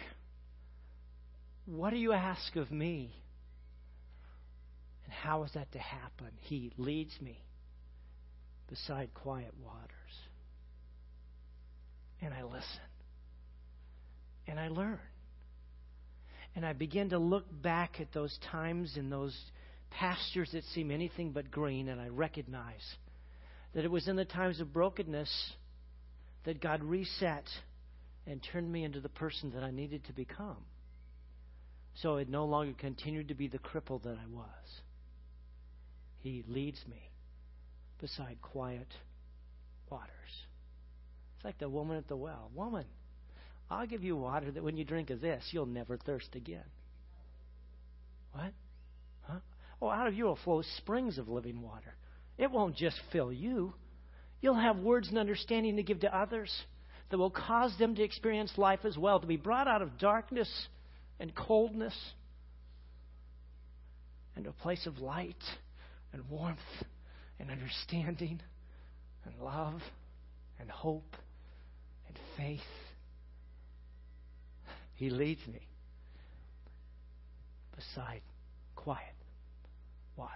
What do you ask of me? And how is that to happen? He leads me beside quiet waters. And I listen. And I learn. And I begin to look back at those times in those pastures that seem anything but green, and I recognize that it was in the times of brokenness that God reset and turned me into the person that I needed to become. So it no longer continued to be the cripple that I was. He leads me beside quiet waters. It's like the woman at the well. Woman, I'll give you water that when you drink of this, you'll never thirst again. What? Huh? Oh, out of you will flow springs of living water. It won't just fill you, you'll have words and understanding to give to others that will cause them to experience life as well, to be brought out of darkness and coldness and a place of light and warmth and understanding and love and hope and faith. He leads me beside quiet waters.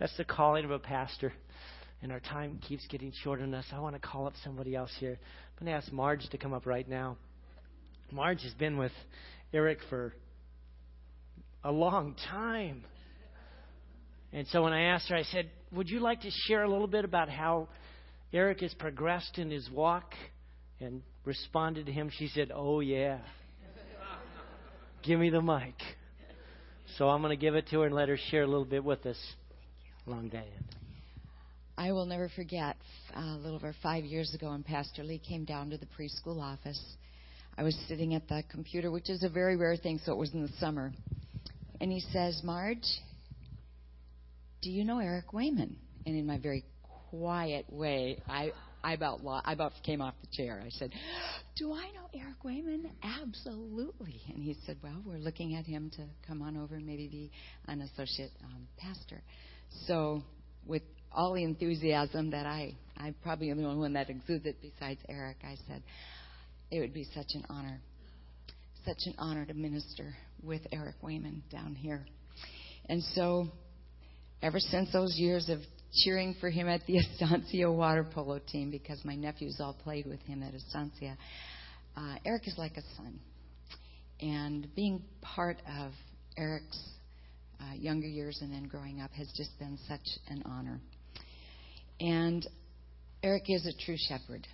That's the calling of a pastor. and our time keeps getting shorter on us. I want to call up somebody else here. I'm going to ask Marge to come up right now. Marge has been with Eric for a long time. And so when I asked her, I said, Would you like to share a little bit about how Eric has progressed in his walk and responded to him? She said, Oh, yeah. Give me the mic. So I'm going to give it to her and let her share a little bit with us. Long day. I will never forget uh, a little over five years ago when Pastor Leigh came down to the preschool office. I was sitting at the computer, which is a very rare thing, so it was in the summer. And he says, Marge, do you know Eric Wayman? And in my very quiet way, I, I about I about came off the chair. I said, "Do I know Eric Wayman? Absolutely." And he said, "Well, we're looking at him to come on over and maybe be an associate um, pastor." So, with all the enthusiasm that I I probably am the only one that exudes it besides Eric, I said, "It would be such an honor, such an honor to minister with Eric Wayman down here." And so, ever since those years of cheering for him at the Estancia water polo team because my nephews all played with him at Estancia. Uh, Eric is like a son. And being part of Eric's uh, younger years and then growing up has just been such an honor. And Eric is a true shepherd.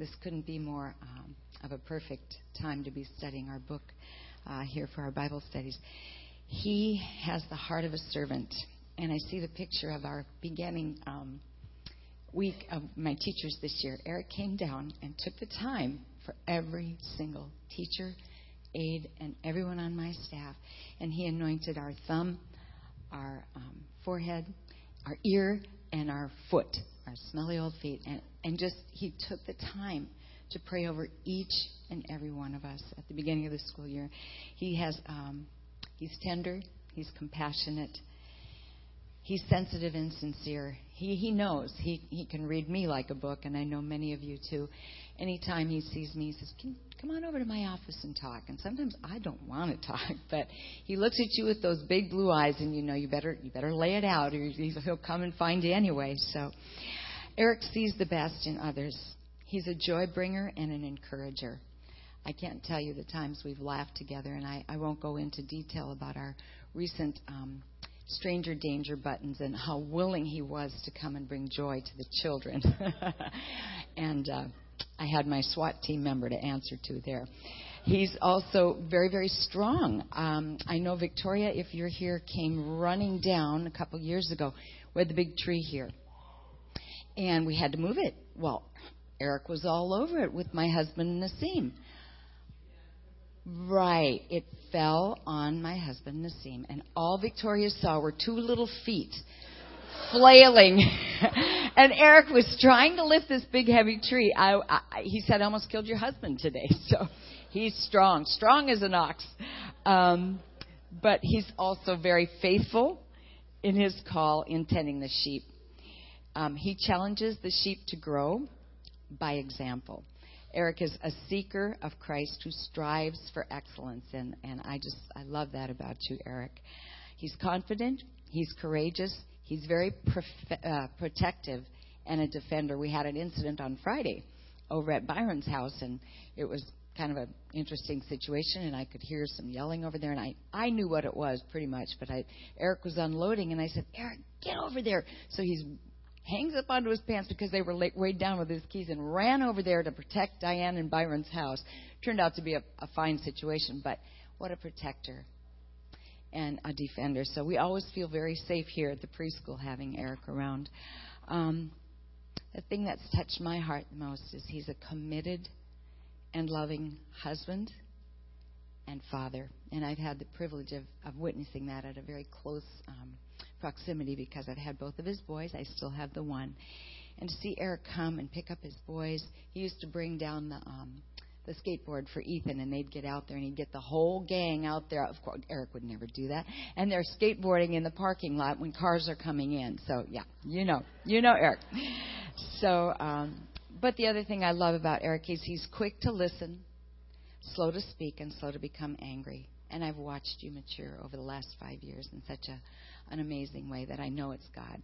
This couldn't be more um, of a perfect time to be studying our book uh, here for our Bible studies. He has the heart of a servant and I see the picture of our beginning um, week of my teachers this year. Eric came down and took the time for every single teacher, aide, and everyone on my staff, and he anointed our thumb, our um, forehead, our ear, and our foot, our smelly old feet, and, and just he took the time to pray over each and every one of us at the beginning of the school year. He has um, he's tender, he's compassionate, he's sensitive and sincere. He he knows he he can read me like a book, and I know many of you too. Anytime he sees me, he says, "Can come on over to my office and talk." And sometimes I don't want to talk, but he looks at you with those big blue eyes, and you know you better you better lay it out, or he'll come and find you anyway. So, Eric sees the best in others. He's a joy bringer and an encourager. I can't tell you the times we've laughed together, and I, I won't go into detail about our recent um, stranger danger buttons and how willing he was to come and bring joy to the children. and uh, I had my SWAT team member to answer to there. He's also very, very strong. Um, I know Victoria, if you're here, came running down a couple years ago. Had the big tree here. And we had to move it. Well, Eric was all over it with my husband Nassim. Right. It fell on my husband Nassim, and all Victoria saw were two little feet flailing. and Eric was trying to lift this big heavy tree. I, I, he said, I almost killed your husband today. So he's strong, strong as an ox. Um, but he's also very faithful in his call in tending the sheep. Um, he challenges the sheep to grow by example. Eric is a seeker of Christ who strives for excellence, and, and I just I love that about you, Eric. He's confident, he's courageous, he's very uh, protective, and a defender. We had an incident on Friday over at Byron's house, and it was kind of an interesting situation, and I could hear some yelling over there, and I I knew what it was pretty much, but I Eric was unloading, and I said, Eric, get over there. So he's hangs up onto his pants because they were weighed down with his keys and ran over there to protect Diane and Byron's house. Turned out to be a, a fine situation, but what a protector and a defender. So we always feel very safe here at the preschool having Eric around. Um, the thing that's touched my heart the most is he's a committed and loving husband and father. And I've had the privilege of, of witnessing that at a very close um, proximity because I've had both of his boys. I still have the one. And to see Eric come and pick up his boys, he used to bring down the um, the skateboard for Ethan, and they'd get out there, and he'd get the whole gang out there. Of course, Eric would never do that. And they're skateboarding in the parking lot when cars are coming in. So yeah, you know, you know Eric. So, um, but the other thing I love about Eric is he's quick to listen, slow to speak, and slow to become angry. And I've watched you mature over the last five years in such a an amazing way that I know it's God.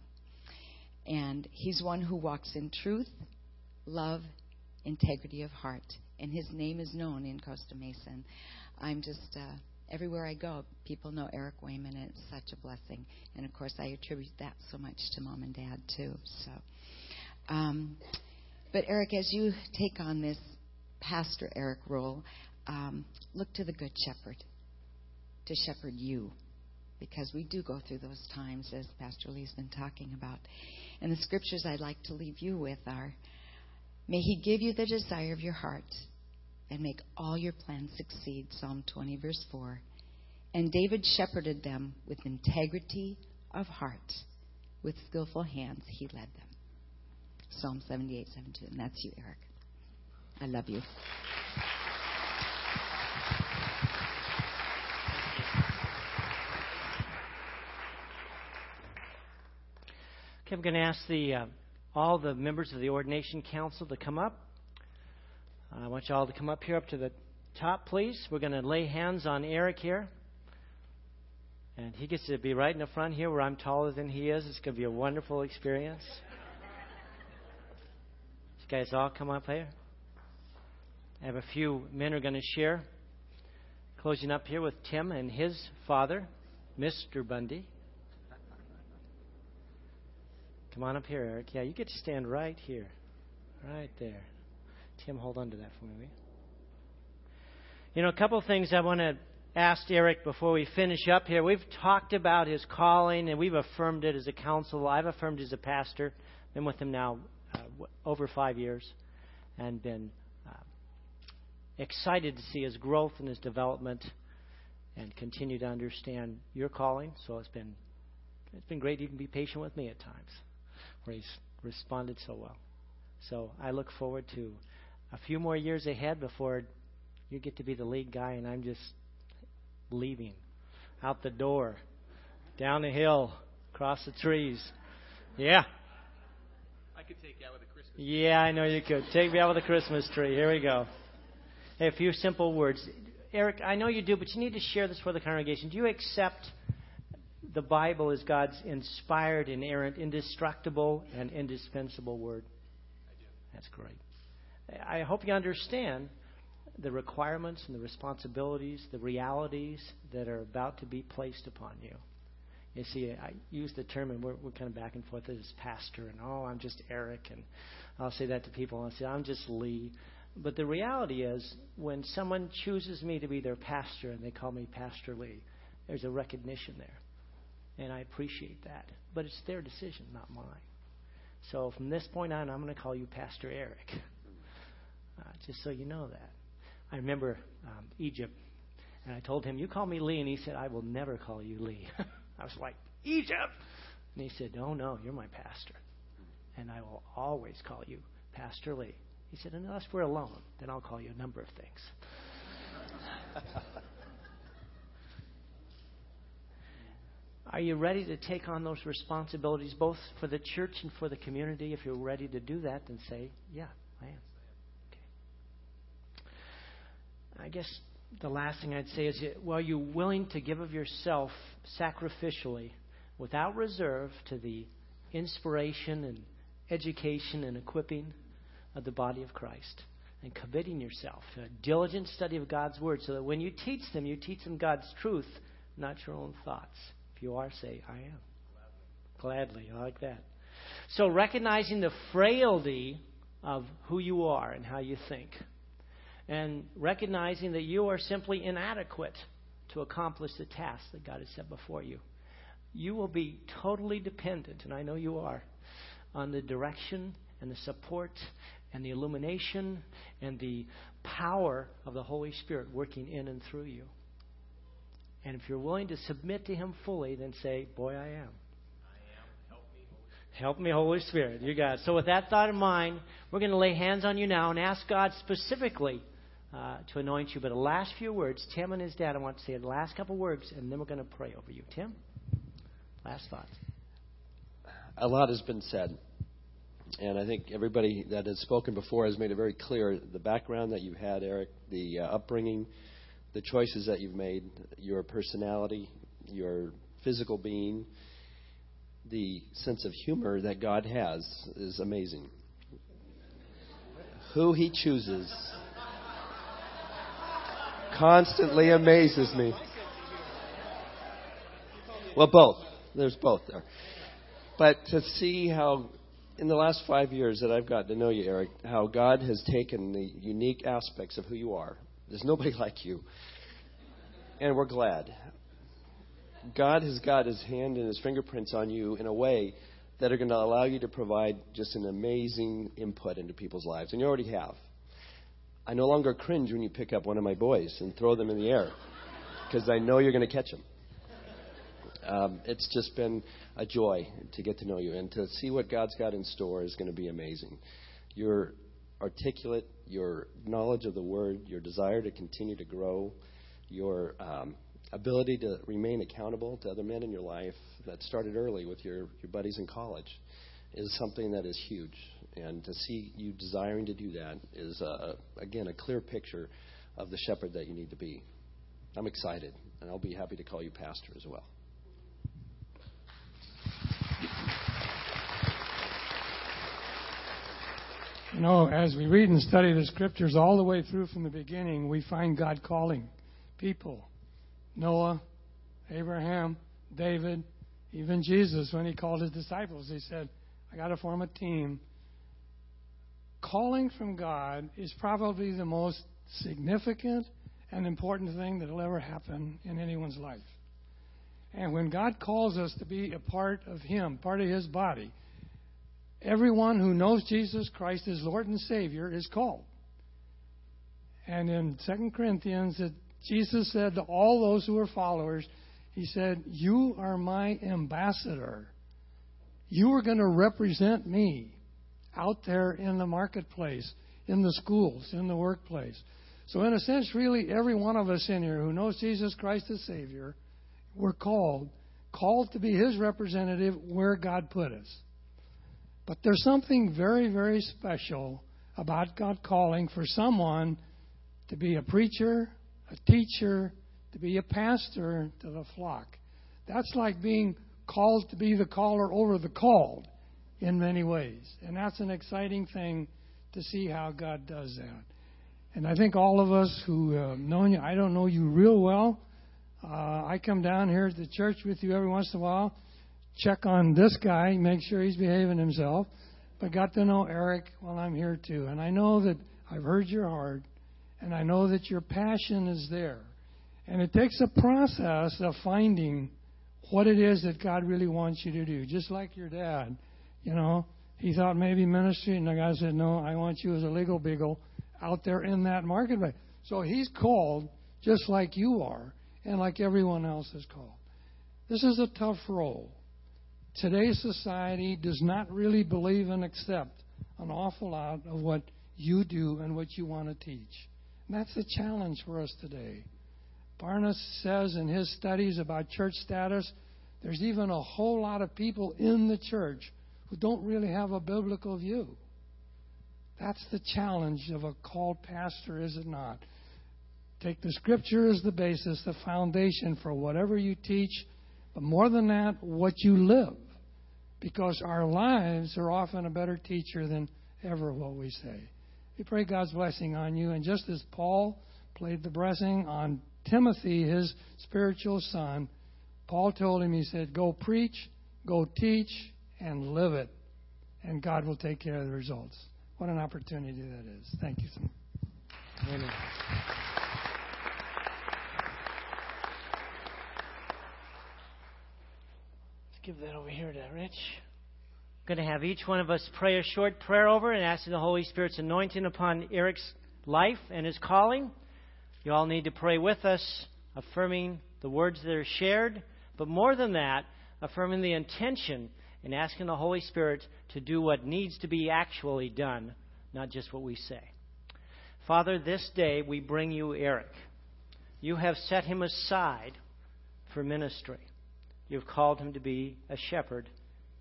And he's one who walks in truth, love, integrity of heart. And his name is known in Costa Mesa. I'm just, uh, everywhere I go, people know Eric Wayman, and it's such a blessing. And of course, I attribute that so much to mom and dad, too. So, um, but Eric, as you take on this Pastor Eric role, um, look to the Good Shepherd to shepherd you because we do go through those times as Pastor Leigh's been talking about. And the scriptures I'd like to leave you with are May He give you the desire of your heart and make all your plans succeed. Psalm 20, verse 4. And David shepherded them with integrity of heart. With skillful hands, he led them. Psalm 78, 72. And that's you, Eric. I love you. Okay, I'm going to ask the uh, all the members of the ordination council to come up. I want you all to come up here up to the top, please. We're going to lay hands on Eric here. And he gets to be right in the front here where I'm taller than he is. It's going to be a wonderful experience. These guys all come up here. I have a few men are going to share. Closing up here with Tim and his father, Mr. Bundy. Come on up here, Eric. Yeah, you get to stand right here. Right there. Tim, hold on to that for me, will you? You know, a couple of things I want to ask Eric before we finish up here. We've talked about his calling and we've affirmed it as a council. I've affirmed as a pastor. Been with him now uh, over five years and been uh, excited to see his growth and his development and continue to understand your calling. So it's been it's been great to even be patient with me at times he's responded so well. So I look forward to a few more years ahead before you get to be the lead guy and I'm just leaving out the door, down the hill, across the trees. Yeah. I could take you out with a Christmas tree. Yeah, I know you could. Take me out with a Christmas tree. Here we go. Hey, a few simple words. Eric, I know you do, but you need to share this for the congregation. Do you accept the Bible is God's inspired, inerrant, indestructible, and indispensable word? That's great. I hope you understand the requirements and the responsibilities, the realities that are about to be placed upon you. You see, I use the term, and we're, we're kind of back and forth as pastor, and oh, I'm just Eric, and I'll say that to people, and I'll say, I'm just Leigh. But the reality is, when someone chooses me to be their pastor and they call me Pastor Leigh, there's a recognition there and I appreciate that. But it's their decision, not mine. So from this point on, I'm going to call you Pastor Eric, uh, just so you know that. I remember um, Egypt, and I told him, "You call me Leigh," and he said, "I will never call you Leigh." I was like, "Egypt," and he said, "Oh no, you're my pastor, and I will always call you Pastor Leigh." He said, "Unless we're alone, then I'll call you a number of things." Are you ready to take on those responsibilities both for the church and for the community? If you're ready to do that, then say, Yeah, I am. Okay. I guess the last thing I'd say is, well, are you willing to give of yourself sacrificially, without reserve, to the inspiration and education and equipping of the body of Christ? And committing yourself to a diligent study of God's Word so that when you teach them, you teach them God's truth, not your own thoughts. If you are, say, I am. Gladly. Gladly. I like that. So, recognizing the frailty of who you are and how you think, and recognizing that you are simply inadequate to accomplish the task that God has set before you. You will be totally dependent, and I know you are, on the direction and the support and the illumination and the power of the Holy Spirit working in and through you. And if you're willing to submit to Him fully, then say, Boy, I am. I am. Help me, Holy Spirit. Help me, Holy Spirit. You got it. So, with that thought in mind, we're going to lay hands on you now and ask God specifically uh, to anoint you. But the last few words, Tim and his dad, I want to say the last couple words, and then we're going to pray over you. Tim, last thoughts. A lot has been said. And I think everybody that has spoken before has made it very clear the background that you've had, Eric, the uh, upbringing, the choices that you've made, your personality, your physical being, the sense of humor that God has is amazing. Who He chooses constantly amazes me. Well, both. There's both there. But to see how, in the last five years that I've gotten to know you, Eric, how God has taken the unique aspects of who you are. There's nobody like you. And we're glad. God has got his hand and his fingerprints on you in a way that are going to allow you to provide just an amazing input into people's lives. And you already have. I no longer cringe when you pick up one of my boys and throw them in the air because I know you're going to catch them. Um, it's just been a joy to get to know you and to see what God's got in store is going to be amazing. Your articulate, your knowledge of the Word, your desire to continue to grow, your um, ability to remain accountable to other men in your life that started early with your, your buddies in college is something that is huge. And to see you desiring to do that is, uh, again, a clear picture of the shepherd that you need to be. I'm excited, and I'll be happy to call you pastor as well. You know, as we read and study the scriptures all the way through from the beginning, we find God calling people Noah, Abraham, David, even Jesus, when he called his disciples, he said, I got to form a team. Calling from God is probably the most significant and important thing that will ever happen in anyone's life. And when God calls us to be a part of Him, part of His body, everyone who knows Jesus Christ as Lord and Savior is called. And in 2 Corinthians, it Jesus said to all those who were followers, He said, You are my ambassador. You are going to represent me out there in the marketplace, in the schools, in the workplace. So, in a sense, really, every one of us in here who knows Jesus Christ as Savior, we're called, called to be His representative where God put us. But there's something very, very special about God calling for someone to be a preacher, a teacher, to be a pastor to the flock. That's like being called to be the caller over the called in many ways. And that's an exciting thing to see how God does that. And I think all of us who have known you, I don't know you real well. Uh, I come down here to the church with you every once in a while, check on this guy, make sure he's behaving himself. But got to know Eric while I'm here too. And I know that I've heard your heart. And I know that your passion is there. And it takes a process of finding what it is that God really wants you to do. Just like your dad, you know, he thought maybe ministry, and the guy said, No, I want you as a legal beagle out there in that marketplace. So he's called just like you are, and like everyone else is called. This is a tough role. Today's society does not really believe and accept an awful lot of what you do and what you want to teach. And that's the challenge for us today. Barna says in his studies about church status, there's even a whole lot of people in the church who don't really have a biblical view. That's the challenge of a called pastor, is it not? Take the scripture as the basis, the foundation for whatever you teach, but more than that, what you live. Because our lives are often a better teacher than ever what we say. We pray God's blessing on you. And just as Paul played the blessing on Timothy, his spiritual son, Paul told him, he said, Go preach, go teach, and live it. And God will take care of the results. What an opportunity that is. Thank you. Amen. Give that over here to Rich I'm going to have each one of us pray a short prayer over and ask the Holy Spirit's anointing upon Eric's life and his calling. You all need to pray with us, affirming the words that are shared, but more than that, affirming the intention and asking the Holy Spirit to do what needs to be actually done, not just what we say. Father, this day we bring you Eric. You have set him aside for ministry. You've called him to be a shepherd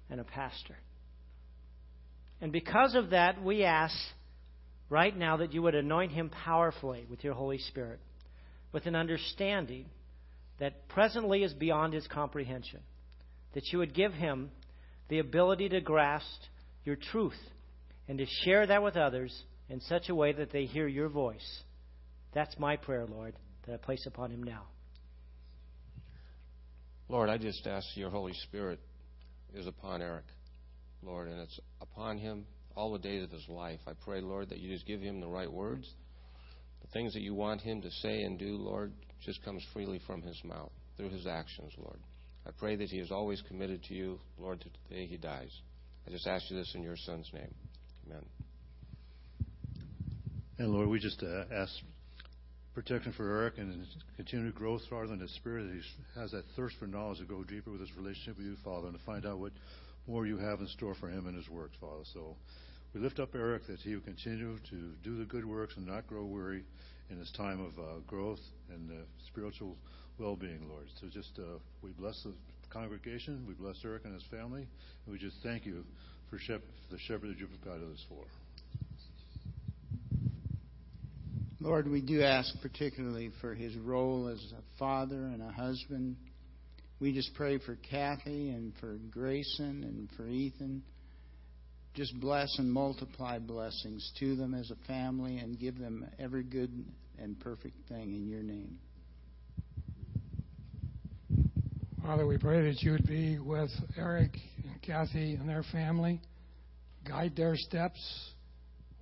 and a pastor. And because of that, we ask right now that you would anoint him powerfully with your Holy Spirit, with an understanding that presently is beyond his comprehension. That you would give him the ability to grasp your truth and to share that with others in such a way that they hear your voice. That's my prayer, Lord, that I place upon him now. Lord, I just ask your Holy Spirit is upon Eric, Lord, and it's upon him all the days of his life. I pray, Lord, that you just give him the right words. The things that you want him to say and do, Lord, just comes freely from his mouth, through his actions, Lord. I pray that he is always committed to you, Lord, to the day he dies. I just ask you this in your son's name. Amen. And Lord, we just uh, ask protection for Eric and his continued growth, Father, in his spirit that he has that thirst for knowledge to go deeper with his relationship with you, Father, and to find out what more you have in store for him and his works, Father. So we lift up Eric that he will continue to do the good works and not grow weary in his time of uh, growth and uh, spiritual well-being, Lord. So just uh, we bless the congregation, we bless Eric and his family, and we just thank you for, shep- for the shepherd that you've provided us for. Lord, we do ask particularly for his role as a father and a husband. We just pray for Kathy and for Grayson and for Ethan. Just bless and multiply blessings to them as a family and give them every good and perfect thing in your name. Father, we pray that you would be with Eric and Kathy and their family, guide their steps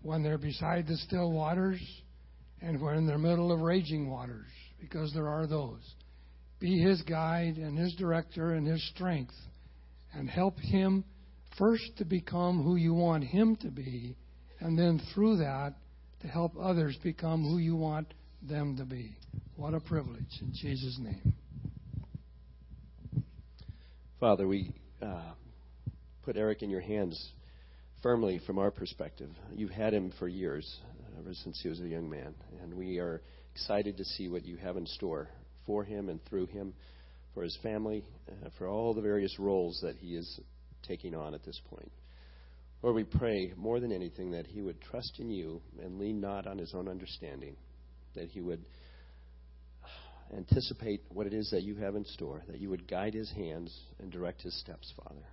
when they're beside the still waters and we're in the middle of raging waters, because there are those. Be his guide and his director and his strength, and help him first to become who you want him to be, and then through that to help others become who you want them to be. What a privilege, in Jesus' name. Father, we uh, put Eric in your hands firmly from our perspective. You've had him for years ever since he was a young man. And we are excited to see what you have in store for him and through him, for his family, uh, for all the various roles that he is taking on at this point. Lord, we pray more than anything that he would trust in you and lean not on his own understanding, that he would anticipate what it is that you have in store, that you would guide his hands and direct his steps, Father.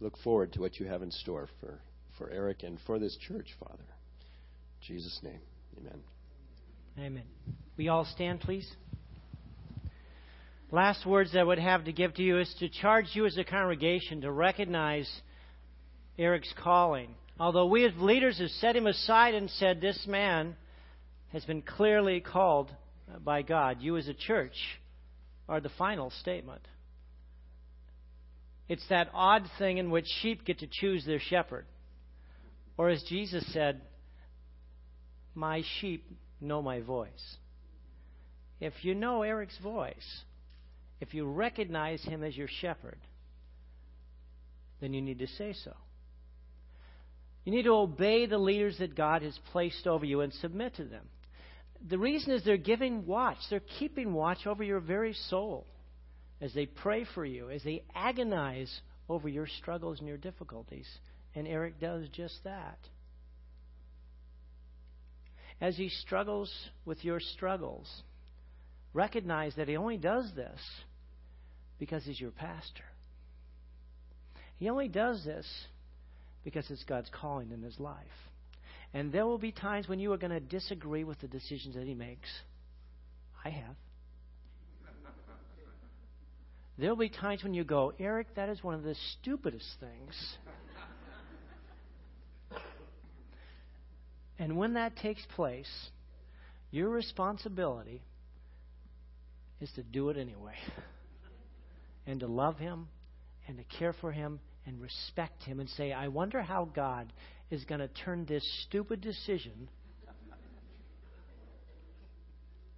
Look forward to what you have in store for, for Eric and for this church, Father. Jesus' name, amen. Amen. We all stand, please. Last words I would have to give to you is to charge you as a congregation to recognize Eric's calling. Although we as leaders have set him aside and said, This man has been clearly called by God, you as a church are the final statement. It's that odd thing in which sheep get to choose their shepherd. Or as Jesus said, my sheep know my voice. If you know Eric's voice, if you recognize him as your shepherd, then you need to say so. You need to obey the leaders that God has placed over you and submit to them. The reason is they're giving watch, they're keeping watch over your very soul as they pray for you, as they agonize over your struggles and your difficulties. And Eric does just that as he struggles with your struggles, recognize that he only does this because he's your pastor. He only does this because it's God's calling in his life. And there will be times when you are going to disagree with the decisions that he makes. I have. There will be times when you go, Eric, that is one of the stupidest things And when that takes place, your responsibility is to do it anyway. And to love Him and to care for Him and respect Him and say, I wonder how God is going to turn this stupid decision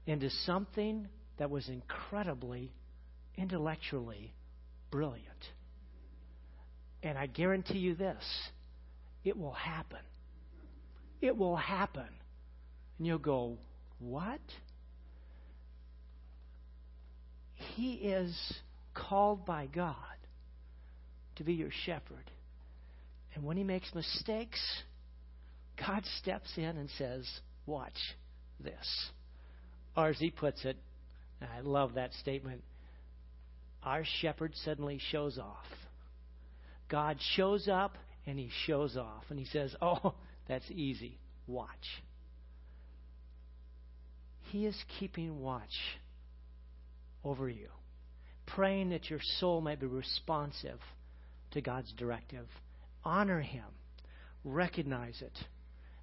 into something that was incredibly intellectually brilliant. And I guarantee you this it will happen it will happen. And you'll go, What? He is called by God to be your shepherd. And when he makes mistakes, God steps in and says, Watch this. He puts it, I love that statement, our shepherd suddenly shows off. God shows up and he shows off. And he says, Oh, that's easy. Watch. He is keeping watch over you, praying that your soul might be responsive to God's directive. Honor him, recognize it,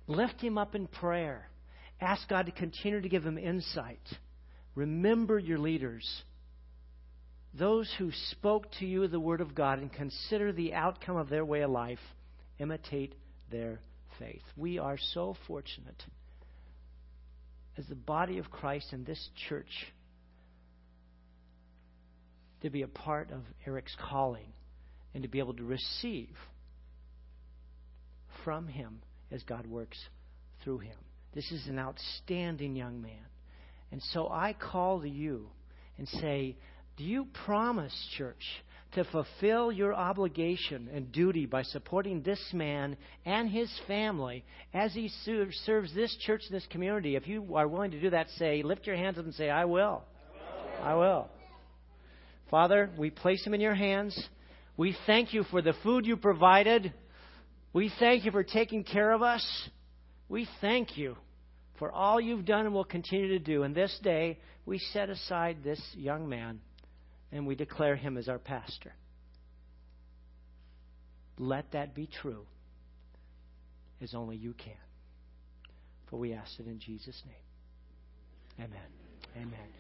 lift him up in prayer. Ask God to continue to give him insight. Remember your leaders those who spoke to you the Word of God and consider the outcome of their way of life, imitate their faith. We are so fortunate as the body of Christ in this church to be a part of Eric's calling and to be able to receive from him as God works through him. This is an outstanding young man. And so I call to you and say, do you promise, church, to fulfill your obligation and duty by supporting this man and his family as he serves this church and this community? If you are willing to do that, say, lift your hands up and say, I will. I will. I will. Father, we place him in your hands. We thank you for the food you provided. We thank you for taking care of us. We thank you for all you've done and will continue to do. And this day, we set aside this young man and we declare him as our pastor. Let that be true as only you can. For we ask it in Jesus' name. Amen. Amen.